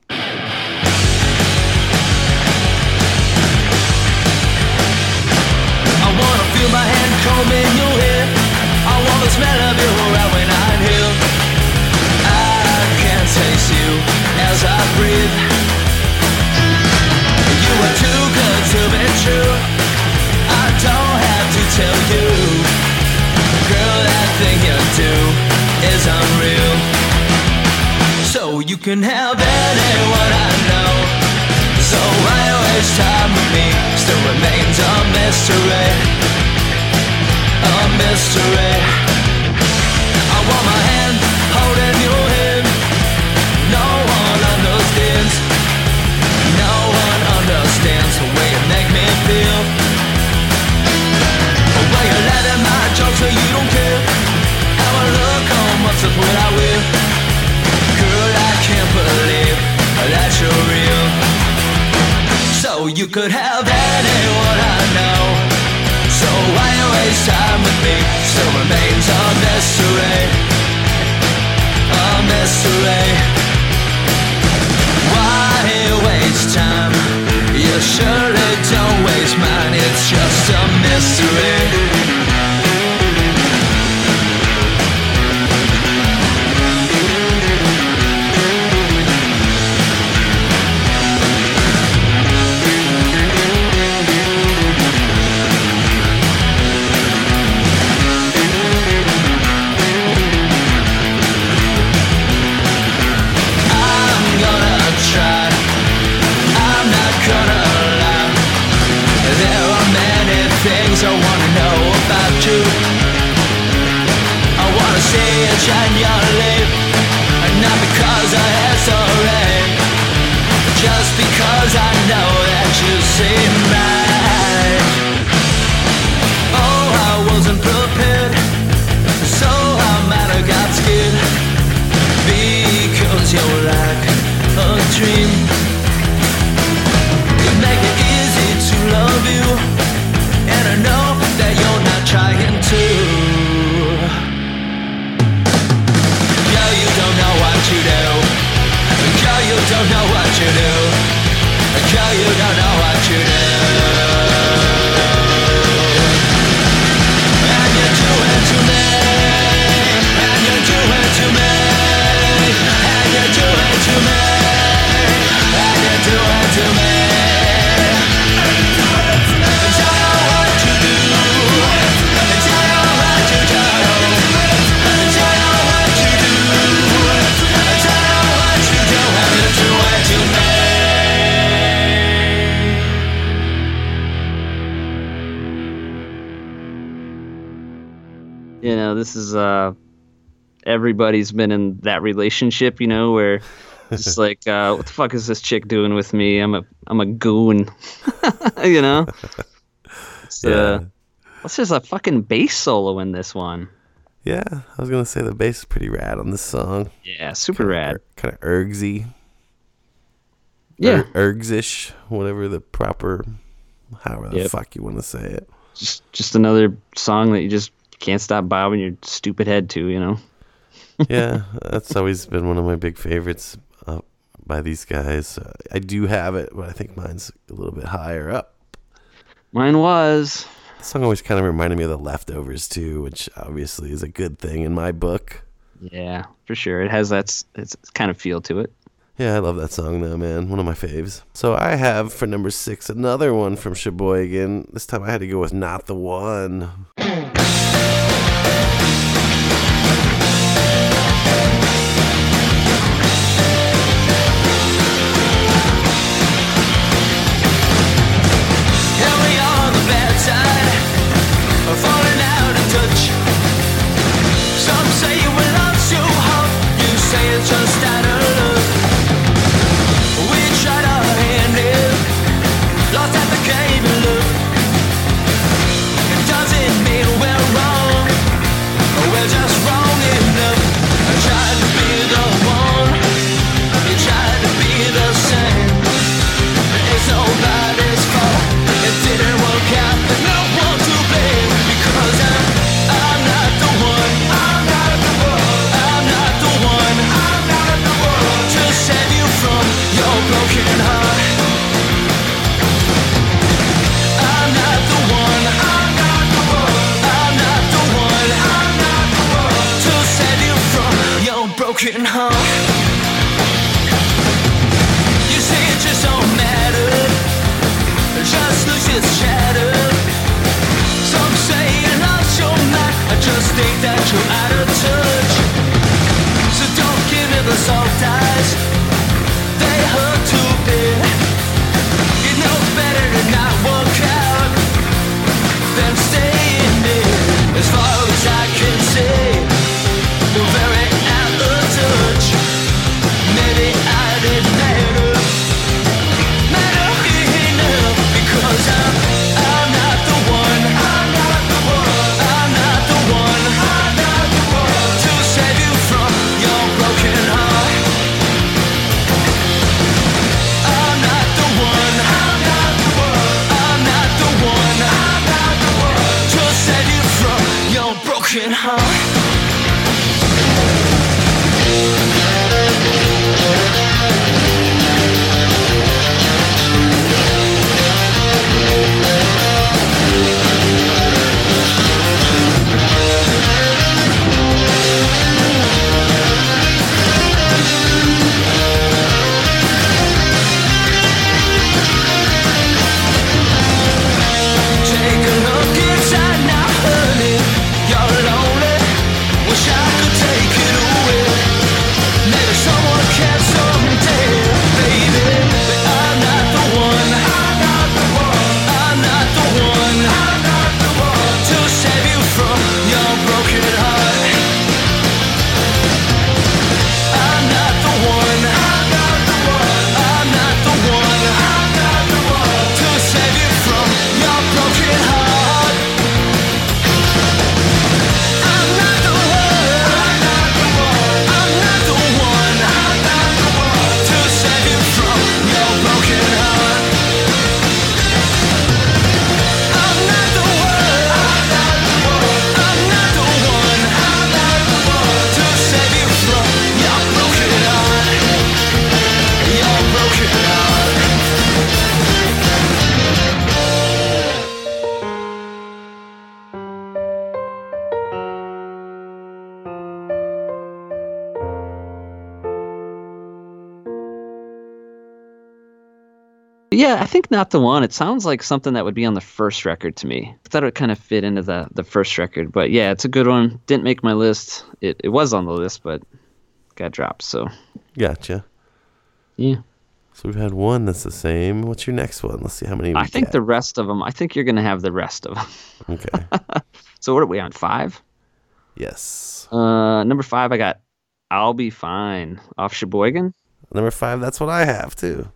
I wanna feel my hand combing can have anyone I know. So why waste time with me? Still remains a mystery. A mystery. I want my hand holding your hand. No one understands. No one understands the way you make me feel. The way you laugh at my jokes, so you don't care. How I look on what's up what I will. Can't believe that you're real. So you could have anyone I know. So why waste time with me? Still remains a mystery. A mystery. Why waste time? You surely don't waste mine. It's just a mystery. Shine your you do this is uh, everybody's been in that relationship, you know, where it's like, uh, what the fuck is this chick doing with me? I'm a I'm a goon, you know. It's, Yeah. uh, what's there's a fucking bass solo in this one? Yeah, I was gonna say the bass is pretty rad on this song. Yeah, super rad. Kind of ergsy. Yeah, Er- ergsish, whatever the proper, however the Yep. fuck you want to say it. just just another song that you just can't stop bobbing your stupid head to, you know. yeah, that's always been one of my big favorites uh, by these guys. Uh, I do have it, but I think mine's a little bit higher up. Mine was. The song always kind of reminded me of the leftovers too, which obviously is a good thing in my book. Yeah, for sure. It has that it's kind of feel to it. Yeah, I love that song though, man. One of my faves. So I have for number six another one from Sheboygan. This time I had to go with Not the One. heart. You say it just don't matter, just lose its shadow. Some say you lost your mind, I just think that you're out of touch. So don't give me the soft eyes, Yeah, I think not the one. It sounds like something that would be on the first record to me. I thought it would kind of fit into the the first record, but yeah, it's a good one. Didn't make my list. It it was on the list, but got dropped. So Gotcha. yeah, So we've had one that's the same. What's your next one? Let's see how many we I think get. the rest of them. I think you're gonna have the rest of them. Okay. So what are we on five? yes. Uh, number five, I got "I'll Be Fine" off Sheboygan. Number five, that's what I have too.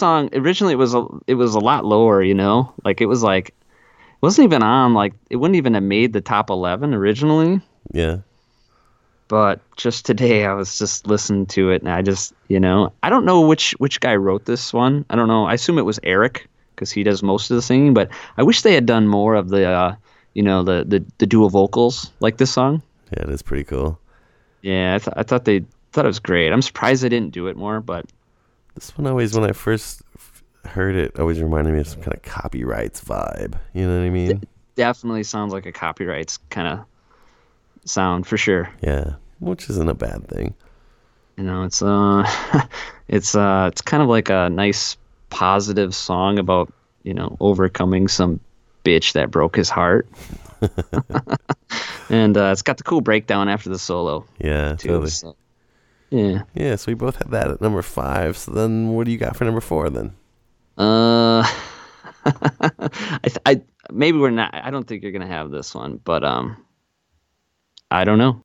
Song originally it was a it was a lot lower, you know, like it was like it wasn't even on like it wouldn't even have made the top eleven originally. Yeah. But just today, I was just listening to it, and I just you know I don't know which which guy wrote this one. I don't know. I assume it was Eric because he does most of the singing. But I wish they had done more of the uh, you know the the the dual vocals like this song. Yeah, that's pretty cool. Yeah, I, th- I thought they thought it was great. I'm surprised they didn't do it more, but This one always, when I first heard it, always reminded me of some kind of copyrights vibe. You know what I mean? definitely sounds like a copyrights kind of sound for sure. Yeah, which isn't a bad thing. You know, it's uh, it's uh, it's kind of like a nice positive song about you know overcoming some bitch that broke his heart. and uh, it's got the cool breakdown after the solo Yeah, too. totally. So, yeah. Yeah, so we both had that at number five. So then, what do you got for number four then? Uh, I, th- I maybe we're not. I don't think you're gonna have this one, but um, I don't know.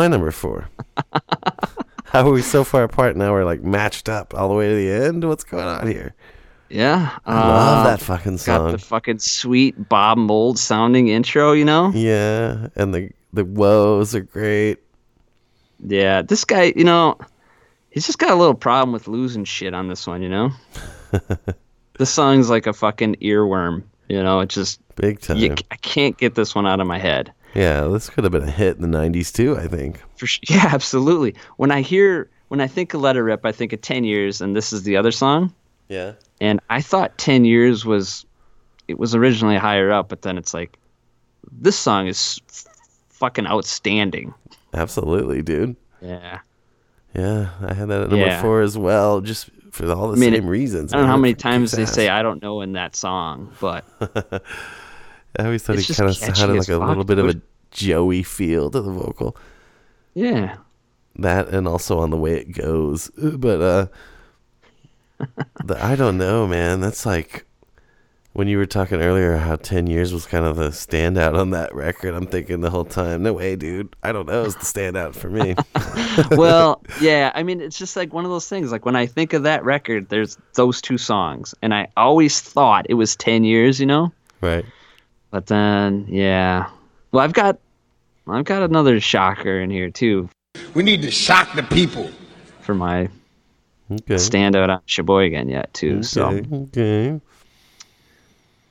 My number four. How are we so far apart now? We're like matched up all the way to the end. What's going on here? Yeah, I love uh, that fucking song. Got the fucking sweet Bob Mould sounding intro, you know? yeah, and the the woes are great. Yeah, this guy, you know, he's just got a little problem with losing shit on this one, you know? this song's like a fucking earworm, you know? It just, Big time. you, I can't get this one out of my head. Yeah, this could have been a hit in the '90s too. I think. For sure. Yeah, absolutely. When I hear, when I think of Let Her Rip, I think of 10 Years, and this is the other song. Yeah. And I thought 10 Years was, it was originally higher up, but then it's like, this song is fucking outstanding. Absolutely, dude. Yeah. Yeah, I had that at number Yeah. four as well. Just for all the I mean, same reasons. I don't know how many times they say I don't know in that song, but I always thought it's he kind of sounded like a fuck, little bit of a. Joey feel to the vocal. yeah. That and also on the way it goes. But uh the I don't know, man. That's like when you were talking earlier how 10 years was kind of the standout on that record. I'm thinking the whole time, no way, dude. I don't know, it's the standout for me. well, yeah, I mean, it's just like one of those things. Like when I think of that record, there's those two songs, and I always thought it was ten years, you know. right. But then, yeah, well, I've got, I've got another shocker in here too We need to shock the people. for my Okay. standout on Sheboygan yet too. So, Okay. okay.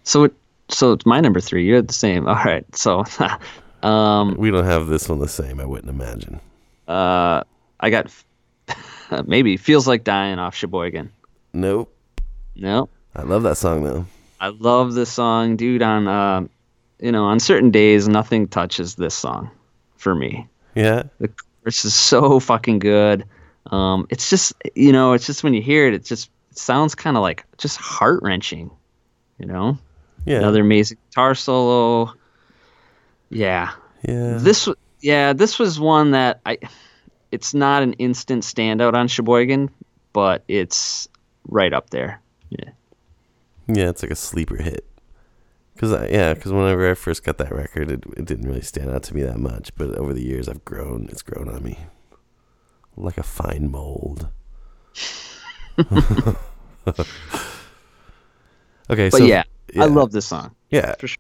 so it, so it's my number three. You're the same. All right. So, um, We don't have this one the same, I wouldn't imagine. uh, I got maybe feels like dying off Sheboygan. Nope. Nope. I love that song though. I love this song, dude. On uh, you know, on certain days, nothing touches this song for me. Yeah. The chorus is so fucking good. Um, it's just you know, it's just when you hear it, it just it sounds kind of like just heart wrenching. You know, Yeah. another amazing guitar solo. Yeah, yeah. this yeah this was one that I. It's not an instant standout on Sheboygan, but it's right up there. Yeah. Yeah, it's like a sleeper hit. Cause I, yeah, because whenever I first got that record, it, it didn't really stand out to me that much. But over the years, I've grown. It's grown on me, like a fine mold. okay, But so yeah, I love this song. Yeah, for sure.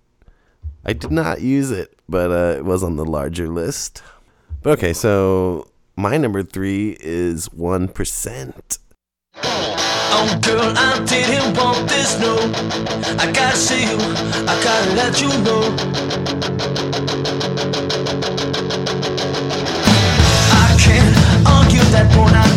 I did not use it, but uh, it was on the larger list. But okay, so my number three is one percent. Oh girl, I didn't want this, no. I gotta see you, I gotta let you know. I can't argue that point,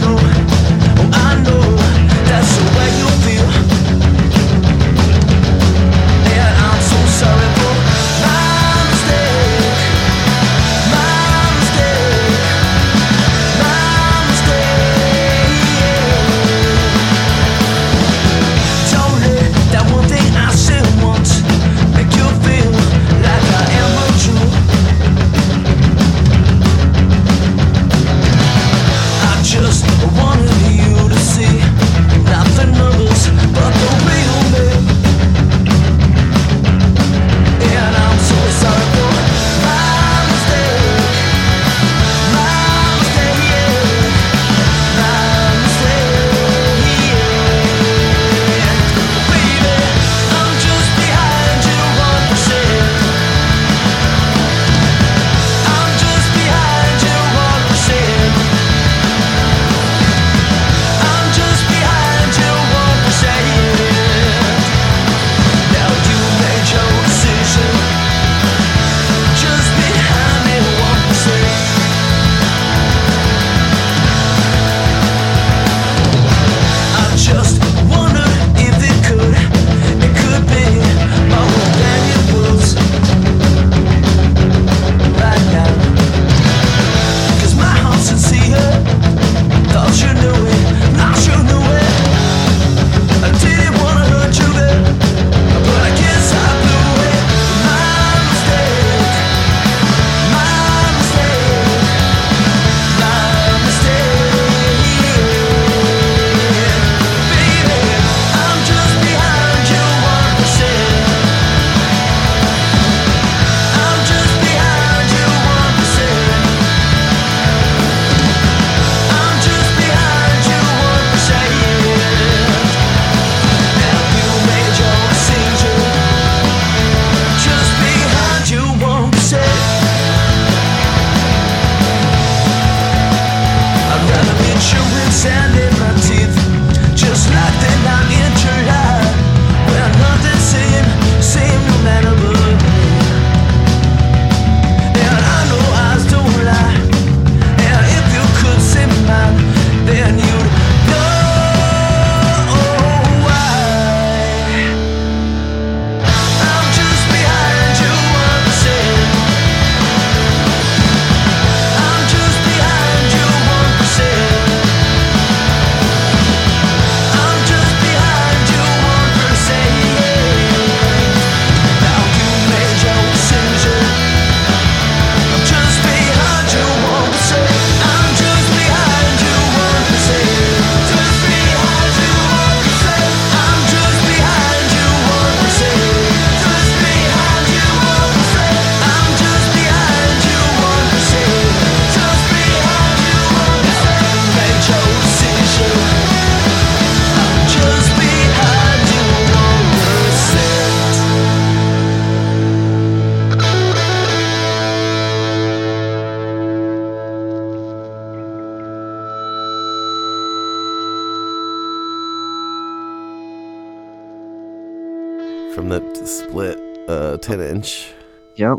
10 inch. Yep.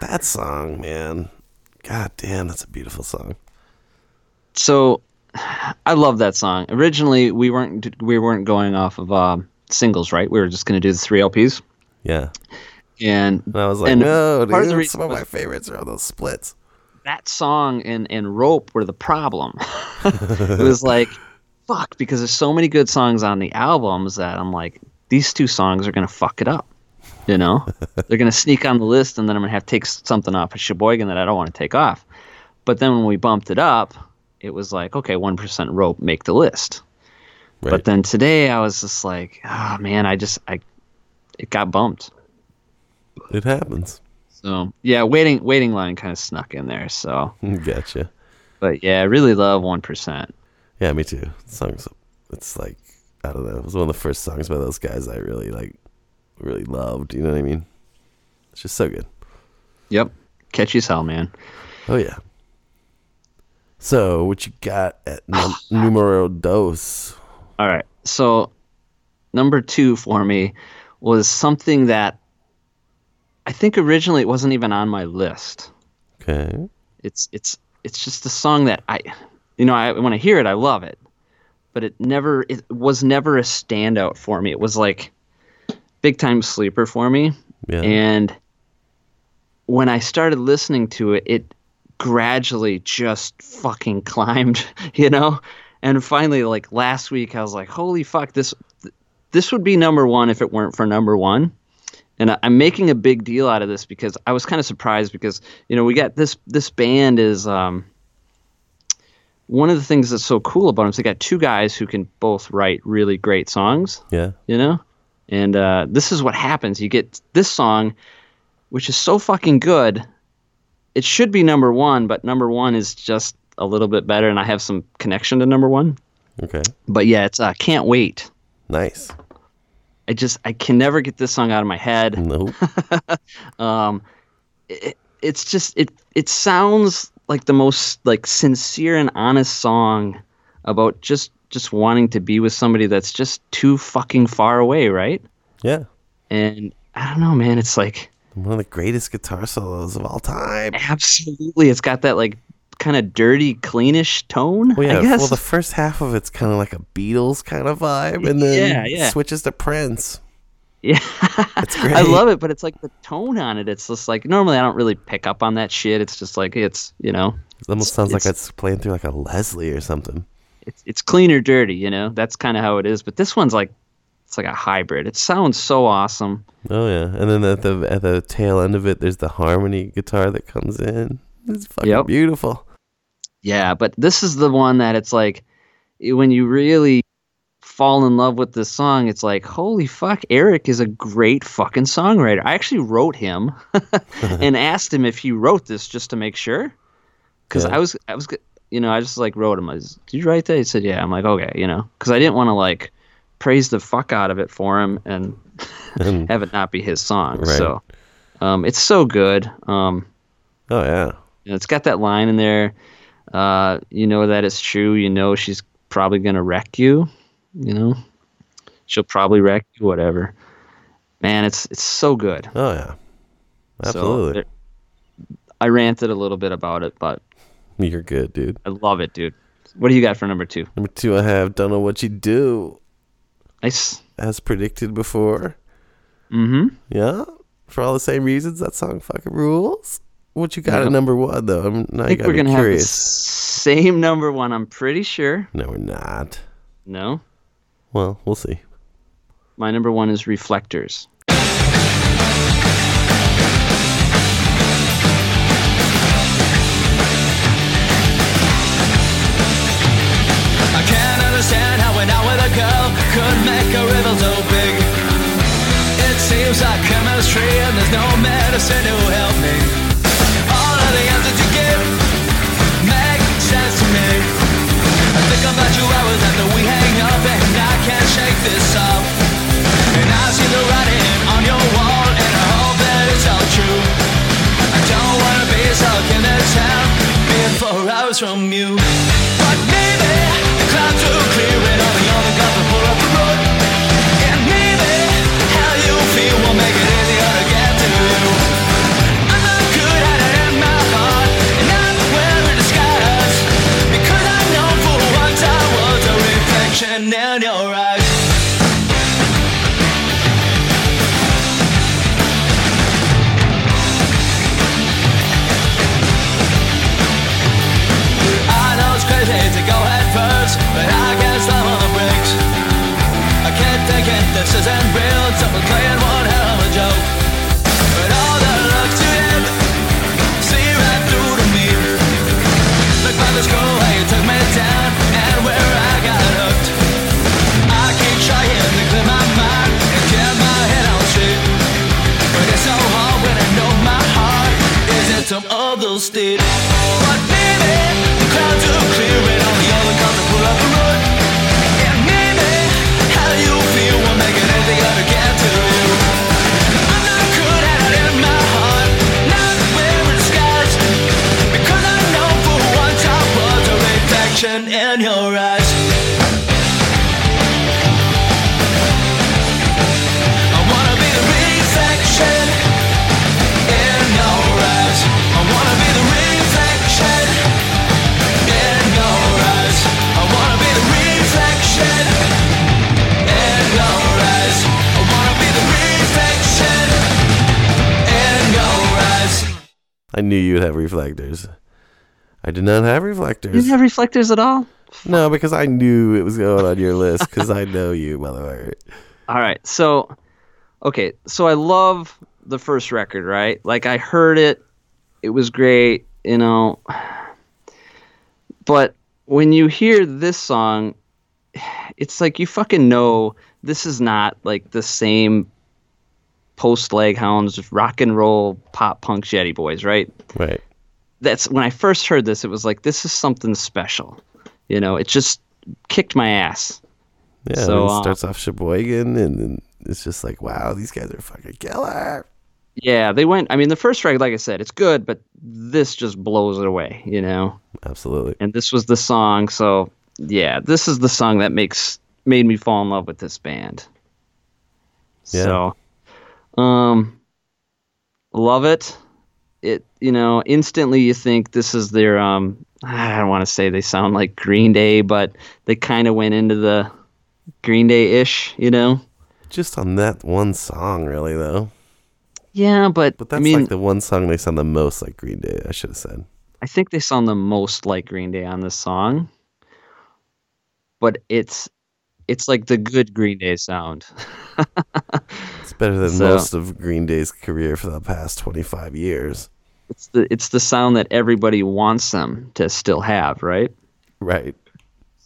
That song, man. God damn, that's a beautiful song. So, I love that song. Originally, we weren't we weren't going off of um, singles, right? We were just going to do the three LPs. Yeah. And, And I was like, no, part of some of my favorites are all those splits. that song and, and rope were the problem it was like fuck because there's so many good songs on the albums that i'm like these two songs are gonna fuck it up you know they're gonna sneak on the list and then i'm gonna have to take something off of sheboygan that i don't want to take off but then when we bumped it up it was like okay 1% rope make the list Right. but then today i was just like oh man i just i it got bumped it happens. so yeah waiting waiting line kind of snuck in there so Gotcha. but yeah i really love 1% Yeah, me too. The song's it's like I don't know. It was one of the first songs by those guys I really like, really loved. You know what I mean? It's just so good. Yep. Catchy as hell, man. Oh yeah. So what you got at num- numero dos? All right. So number two for me was something that I think originally it wasn't even on my list. Okay. It's it's it's just a song that I you know, I when I hear it I love it. But it never it was never a standout for me. It was like big time sleeper for me. Yeah. And when I started listening to it, it gradually just fucking climbed, you know? And finally, like last week, I was like, holy fuck, this this would be number one if it weren't for number one. And I- I'm making a big deal out of this because I was kind of surprised because, you know, we got this this band is um one of the things that's so cool about them is they got two guys who can both write really great songs yeah. you know and uh, this is what happens you get this song which is so fucking good it should be number one but number one is just a little bit better and i have some connection to number one Okay. but yeah it's uh, can't wait Nice. i just i can never get this song out of my head Nope. um, it, it's just it it sounds like the most like sincere and honest song about just just wanting to be with somebody that's just too fucking far away right yeah. and i don't know man it's like One of the greatest guitar solos of all time. absolutely it's got that like kind of dirty cleanish tone Well, yeah. i guess Well, the first half of it's kind of like a Beatles kind of vibe, and then Yeah, yeah. switches to Prince. yeah It's great. i love it but it's like the tone on it it's just like normally i don't really pick up on that shit it's just like it's you know It almost sounds like it's playing through like a Leslie or something. It's it's clean or dirty, you know. That's kind of how it is. But this one's like it's like a hybrid. It sounds so awesome. Oh yeah, and then at the at the tail end of it, there's the harmony guitar that comes in. It's fucking Yep. beautiful. Yeah, but this is the one that it's like when you really fall in love with this song, it's like holy fuck, Eric is a great fucking songwriter. I actually wrote him and asked him if he wrote this just to make sure, because Yeah. I was I was you know I just like wrote him. I was, Did you write that? He said yeah. I'm like okay, you know, because I didn't want to like praise the fuck out of it for him and have it not be his song. Right. So um, it's so good. Um, Oh yeah, it's got that line in there. Uh, you know that it's true. You know she's probably gonna wreck you. You know, she'll probably wreck you. Whatever. Man, it's it's so good. oh yeah, So, absolutely. there- I ranted a little bit about it, but You're good, dude. I love it, dude. What do you got for number two? Number two, I have "Don't Know What You Do," Nice. as predicted before. Mm-hmm. Yeah, for all the same reasons, that song fucking rules. What you got Yeah. at number one though? I'm now I think we're gonna have the same number one. I'm pretty sure. No, we're not. No, Well, we'll see. my number one is Reflectors. Could make a riddle so big. It seems like chemistry and there's no medicine to help me. All of the answers you give make sense to me. I think about you hours after we hang up and I can't shake this off. And I see the writing on your wall and I hope that it's all true. I don't wanna be stuck in this town, being four hours from you. But maybe colors and build someone playing one hell of a joke. But all the looks you had, see right through to me. Look by the school how you took me down and where I got hooked. I keep trying to clear my mind and get my head on straight. But it's so hard when I know my heart is in some other state. I knew you'd have reflectors. I did not have reflectors. You reflectors. didn't have reflectors at all? no, because I knew it was going on your list because I know you, motherfucker. All right. So, okay. So I love the first record, right? Like I heard it, it was great, you know. But when you hear this song, it's like you fucking know this is not like the same post leg hounds rock and roll pop punk jetty boys, right? Right. That's when I first heard this, it was like this is something special. You know, it just kicked my ass. Yeah. So, it uh, starts off Sheboygan, and then it's just like, wow, these guys are fucking killer. Yeah, they went. I mean, the first record, like I said, it's good, but this just blows it away, you know. Absolutely. And this was the song, so yeah, this is the song that makes made me fall in love with this band. Yeah. So, um, love it. It you know instantly you think this is their um. I don't want to say they sound like Green Day, but they kind of went into the Green Day ish, you know. Just on that one song, really, though. Yeah, but, But that's I mean, like the one song they sound the most like Green Day, I should have said. I think they sound the most like Green Day on this song. But it's it's like the good Green Day sound. It's better than So- most of Green Day's career for the past 25 years. It's the it's the sound that everybody wants them to still have, right? Right.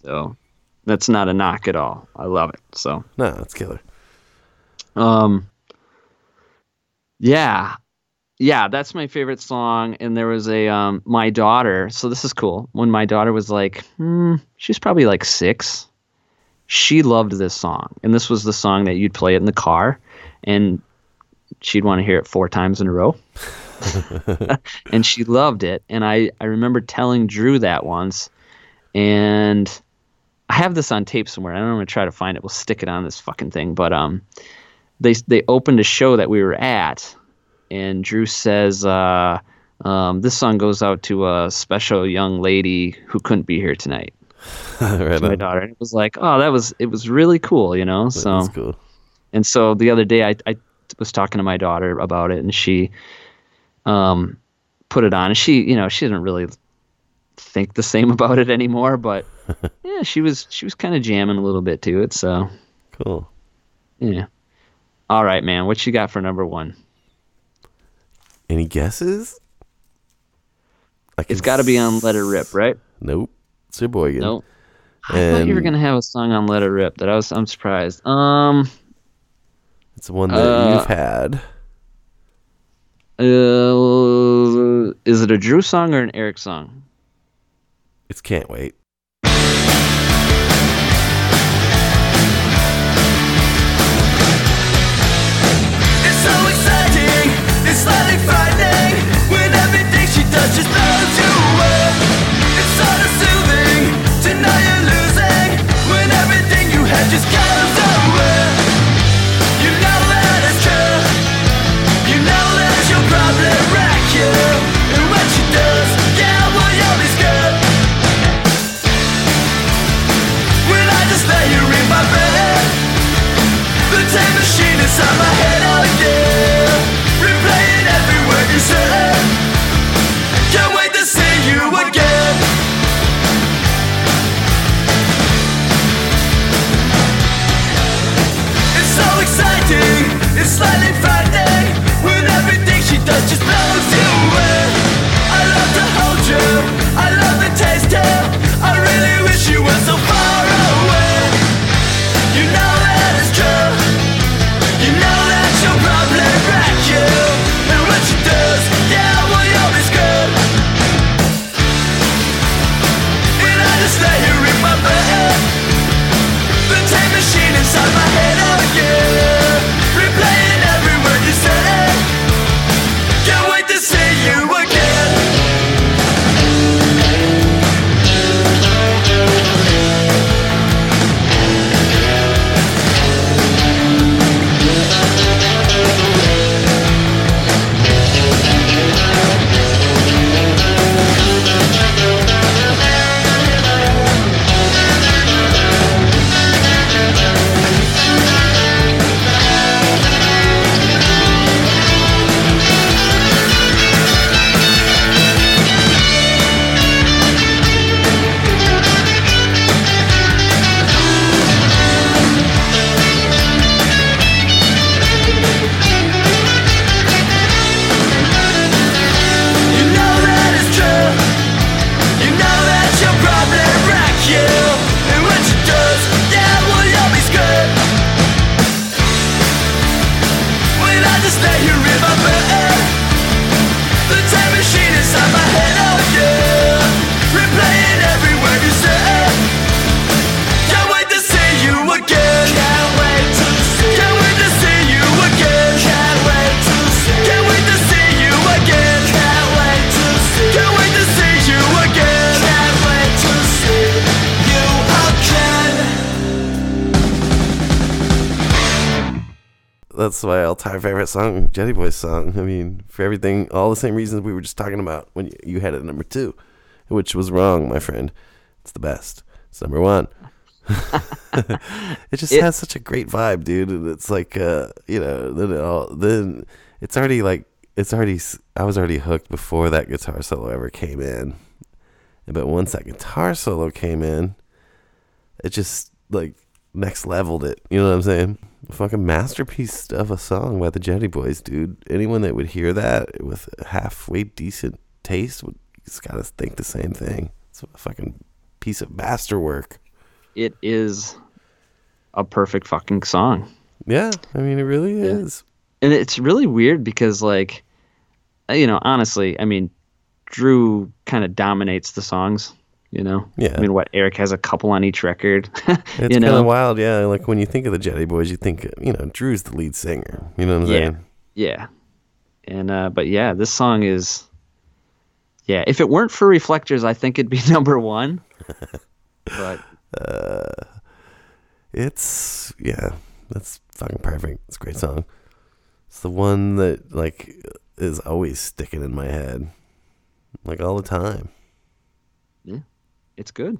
So that's not a knock at all. I love it. So No, that's killer. um yeah. Yeah, that's my favorite song. And there was a um my daughter, so this is cool. When my daughter was like, hmm, she was probably like six, she loved this song. And this was the song that you'd play it in the car and she'd want to hear it four times in a row. and she loved it. And I, I remember telling Drew that once. And I have this on tape somewhere. I don't gonna try to find it. We'll stick it on this fucking thing. But um, they they opened a show that we were at, and Drew says, uh, um, "This song goes out to a special young lady who couldn't be here tonight." right My daughter. And it was like, oh, that was it was really cool, you know. So cool. And so the other day I, I was talking to my daughter about it and she um put it on and she you know she doesn't really think the same about it anymore but yeah she was she was kind of jamming a little bit to it so Cool. yeah all right man what you got for number one Any guesses? It's got to be on Let Her Rip right Nope. It's your boy again. no i thought you were gonna have a song on Let Her Rip that i was i'm surprised um It's one that Uh, you've had. uh, is it a drew song or an eric song It's Can't Wait. It's so exciting, it's slightly frightening when everything she does just blows you away. It's sort of soothing to you're losing when everything you had just goes inside my head out again Replaying every word you said song, Jetty Boys song. I mean, for everything, all the same reasons we were just talking about when you, you had it at number two, which was wrong, my friend. It's the best. It's number one. it just It- has such a great vibe, dude. And it's like, uh, you know, then it all, then it's already like it's already. I was already hooked before that guitar solo ever came in, but once that guitar solo came in, it just like next leveled it. You know what I'm saying? Fucking masterpiece of a song by the Jetty Boys, dude. Anyone that would hear that with halfway decent taste would just gotta think the same thing. It's a fucking piece of masterwork. It is a perfect fucking song. Yeah, I mean it really is. and it's really weird because like you know honestly i mean drew kind of dominates the songs you know Yeah. i mean what eric has a couple on each record It's you kind know of wild, yeah. Like when you think of the Jetty Boys, you think you know Drew's the lead singer. You know what I'm Yeah. saying? yeah and uh but yeah this song is yeah if it weren't for reflectors i think it'd be number one but It's yeah, that's fucking perfect. It's a great song. It's the one that like is always sticking in my head, like all the time. It's good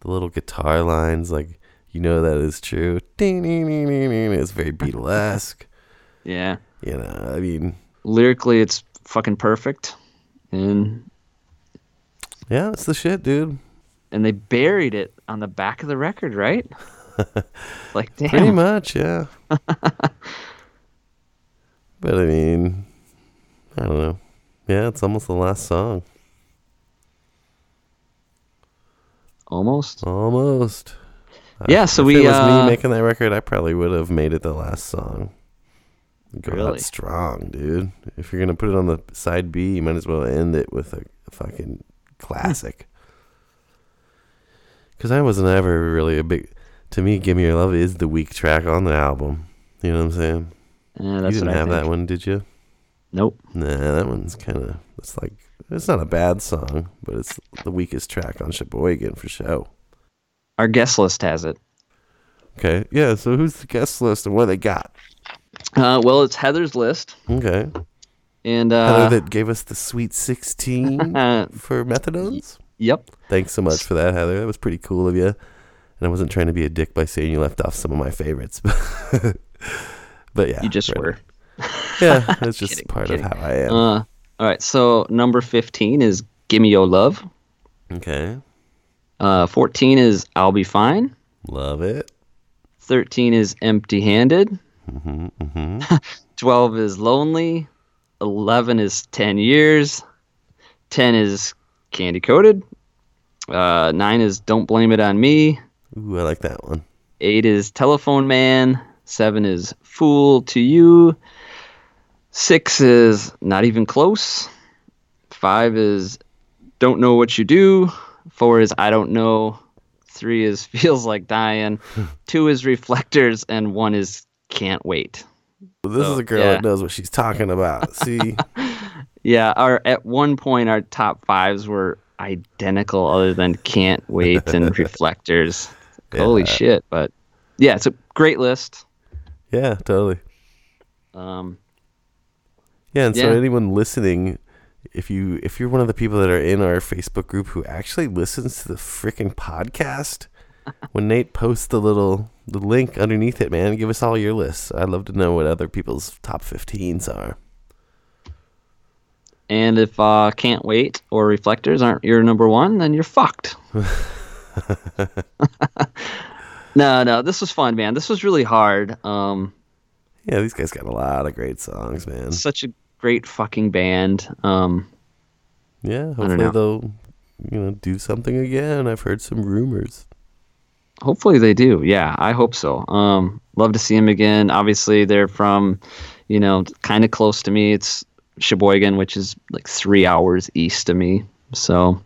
The little guitar lines, like you know that is true. Ding, ding, ding, ding, ding. It's very Beatlesque. yeah You know, I mean, lyrically it's fucking perfect and yeah, it's the shit, dude. and they buried it on the back of the record right like damn Pretty much, yeah. but I mean, I don't know. Yeah, it's almost the last song. Almost Almost. Yeah, so if we, it was uh, me making that record, I probably would have made it the last song. Go Really? out strong, dude. If you're gonna put it on the side B, you might as well end it with a, fucking classic. Because I wasn't ever really a big. To me, "Give Me Your Love" is the weak track on the album. You know what I'm saying? Yeah, you that's didn't what I have that one, did you? Nope. Nah, that one's kind of. It's like it's not a bad song, but it's the weakest track on Sheboygan for show. Our guest list has it. Okay, yeah. So who's the guest list and what they got? Uh, well, it's Heather's list, Okay. and Heather uh, that gave us the Sweet 16 uh, for methadones. yep. Thanks so much for that, Heather. That was pretty cool of you. And I wasn't trying to be a dick by saying you left off some of my favorites. but yeah. You just right. were. Yeah, that's just Kidding, part kidding. of how I am. Uh, all right. So number fifteen is "Gimme Your Love." okay. Uh, fourteen is "I'll Be Fine." Love it. Thirteen is "Empty-Handed." hmm hmm Twelve is "Lonely." Eleven is "Ten Years." Ten is "Candy Coated." Uh, nine is "Don't Blame It on Me." Ooh, I like that one. Eight is Telephone Man. Seven is Fool to You. Six is Not Even Close. Five is Don't Know What You Do. Four is I Don't Know. Three is Feels Like Dying. Two is Reflectors. And one is Can't Wait. But this So, is a girl yeah. that knows what she's talking about. See? Yeah, our at one point our top fives were identical other than Can't Wait and Reflectors. Holy shit. But yeah, it's a great list. yeah, totally. Um, Yeah, and so Yeah. anyone listening, if you if you're one of the people that are in our Facebook group who actually listens to the freaking podcast, when Nate posts the little the link underneath it, man, give us all your lists. I'd love to know what other people's top 15s are. And if uh, Can't Wait or Reflectors aren't your number one, then you're fucked. no, no, this was fun, man. This was really hard. Um, Yeah, these guys got a lot of great songs, man. such a great fucking band. Um, Yeah, hopefully they'll you know do something again. I've heard some rumors. hopefully they do. Yeah, I hope so. Um, love to see them again. Obviously, they're from, you know, kind of close to me. It's Sheboygan, which is like three hours east of me. So,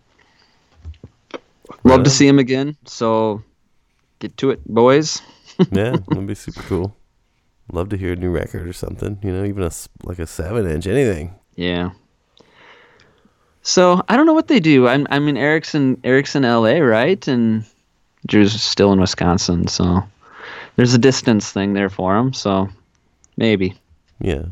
love on. to see them again. So, get to it, boys. Yeah, that'd be super cool. Love to hear a new record or something. You know, even a like a seven inch, anything. Yeah. So I don't know what they do. I'm I'm in Erickson Erickson LA, right? And Drew's still in Wisconsin, so there's a distance thing there for him. So Maybe Yeah,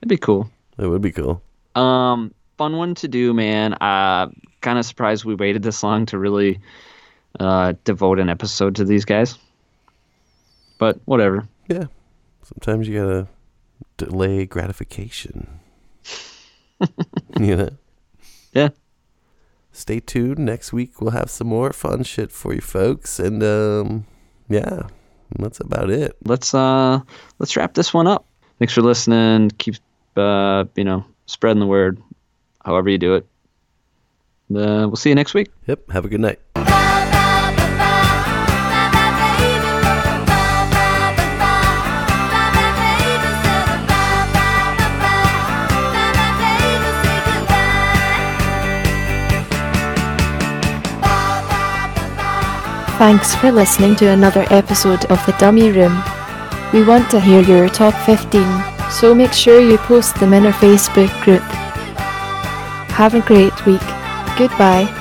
it'd be cool. it would be cool. Um, fun one to do, man. Uh, kind of surprised we waited this long to really uh, devote an episode to these guys. But whatever. Yeah, sometimes you gotta delay gratification. you know. Yeah. Stay tuned. Next week we'll have some more fun shit for you folks, and um, yeah, that's about it. Let's uh let's wrap this one up. Thanks for listening. Keep uh you know spreading the word, however you do it. Uh, we'll see you next week. Yep. Have a good night. Thanks for listening to another episode of The Dummy Room. We want to hear your top 15, so make sure you post them in our Facebook group. Have a great week. Goodbye.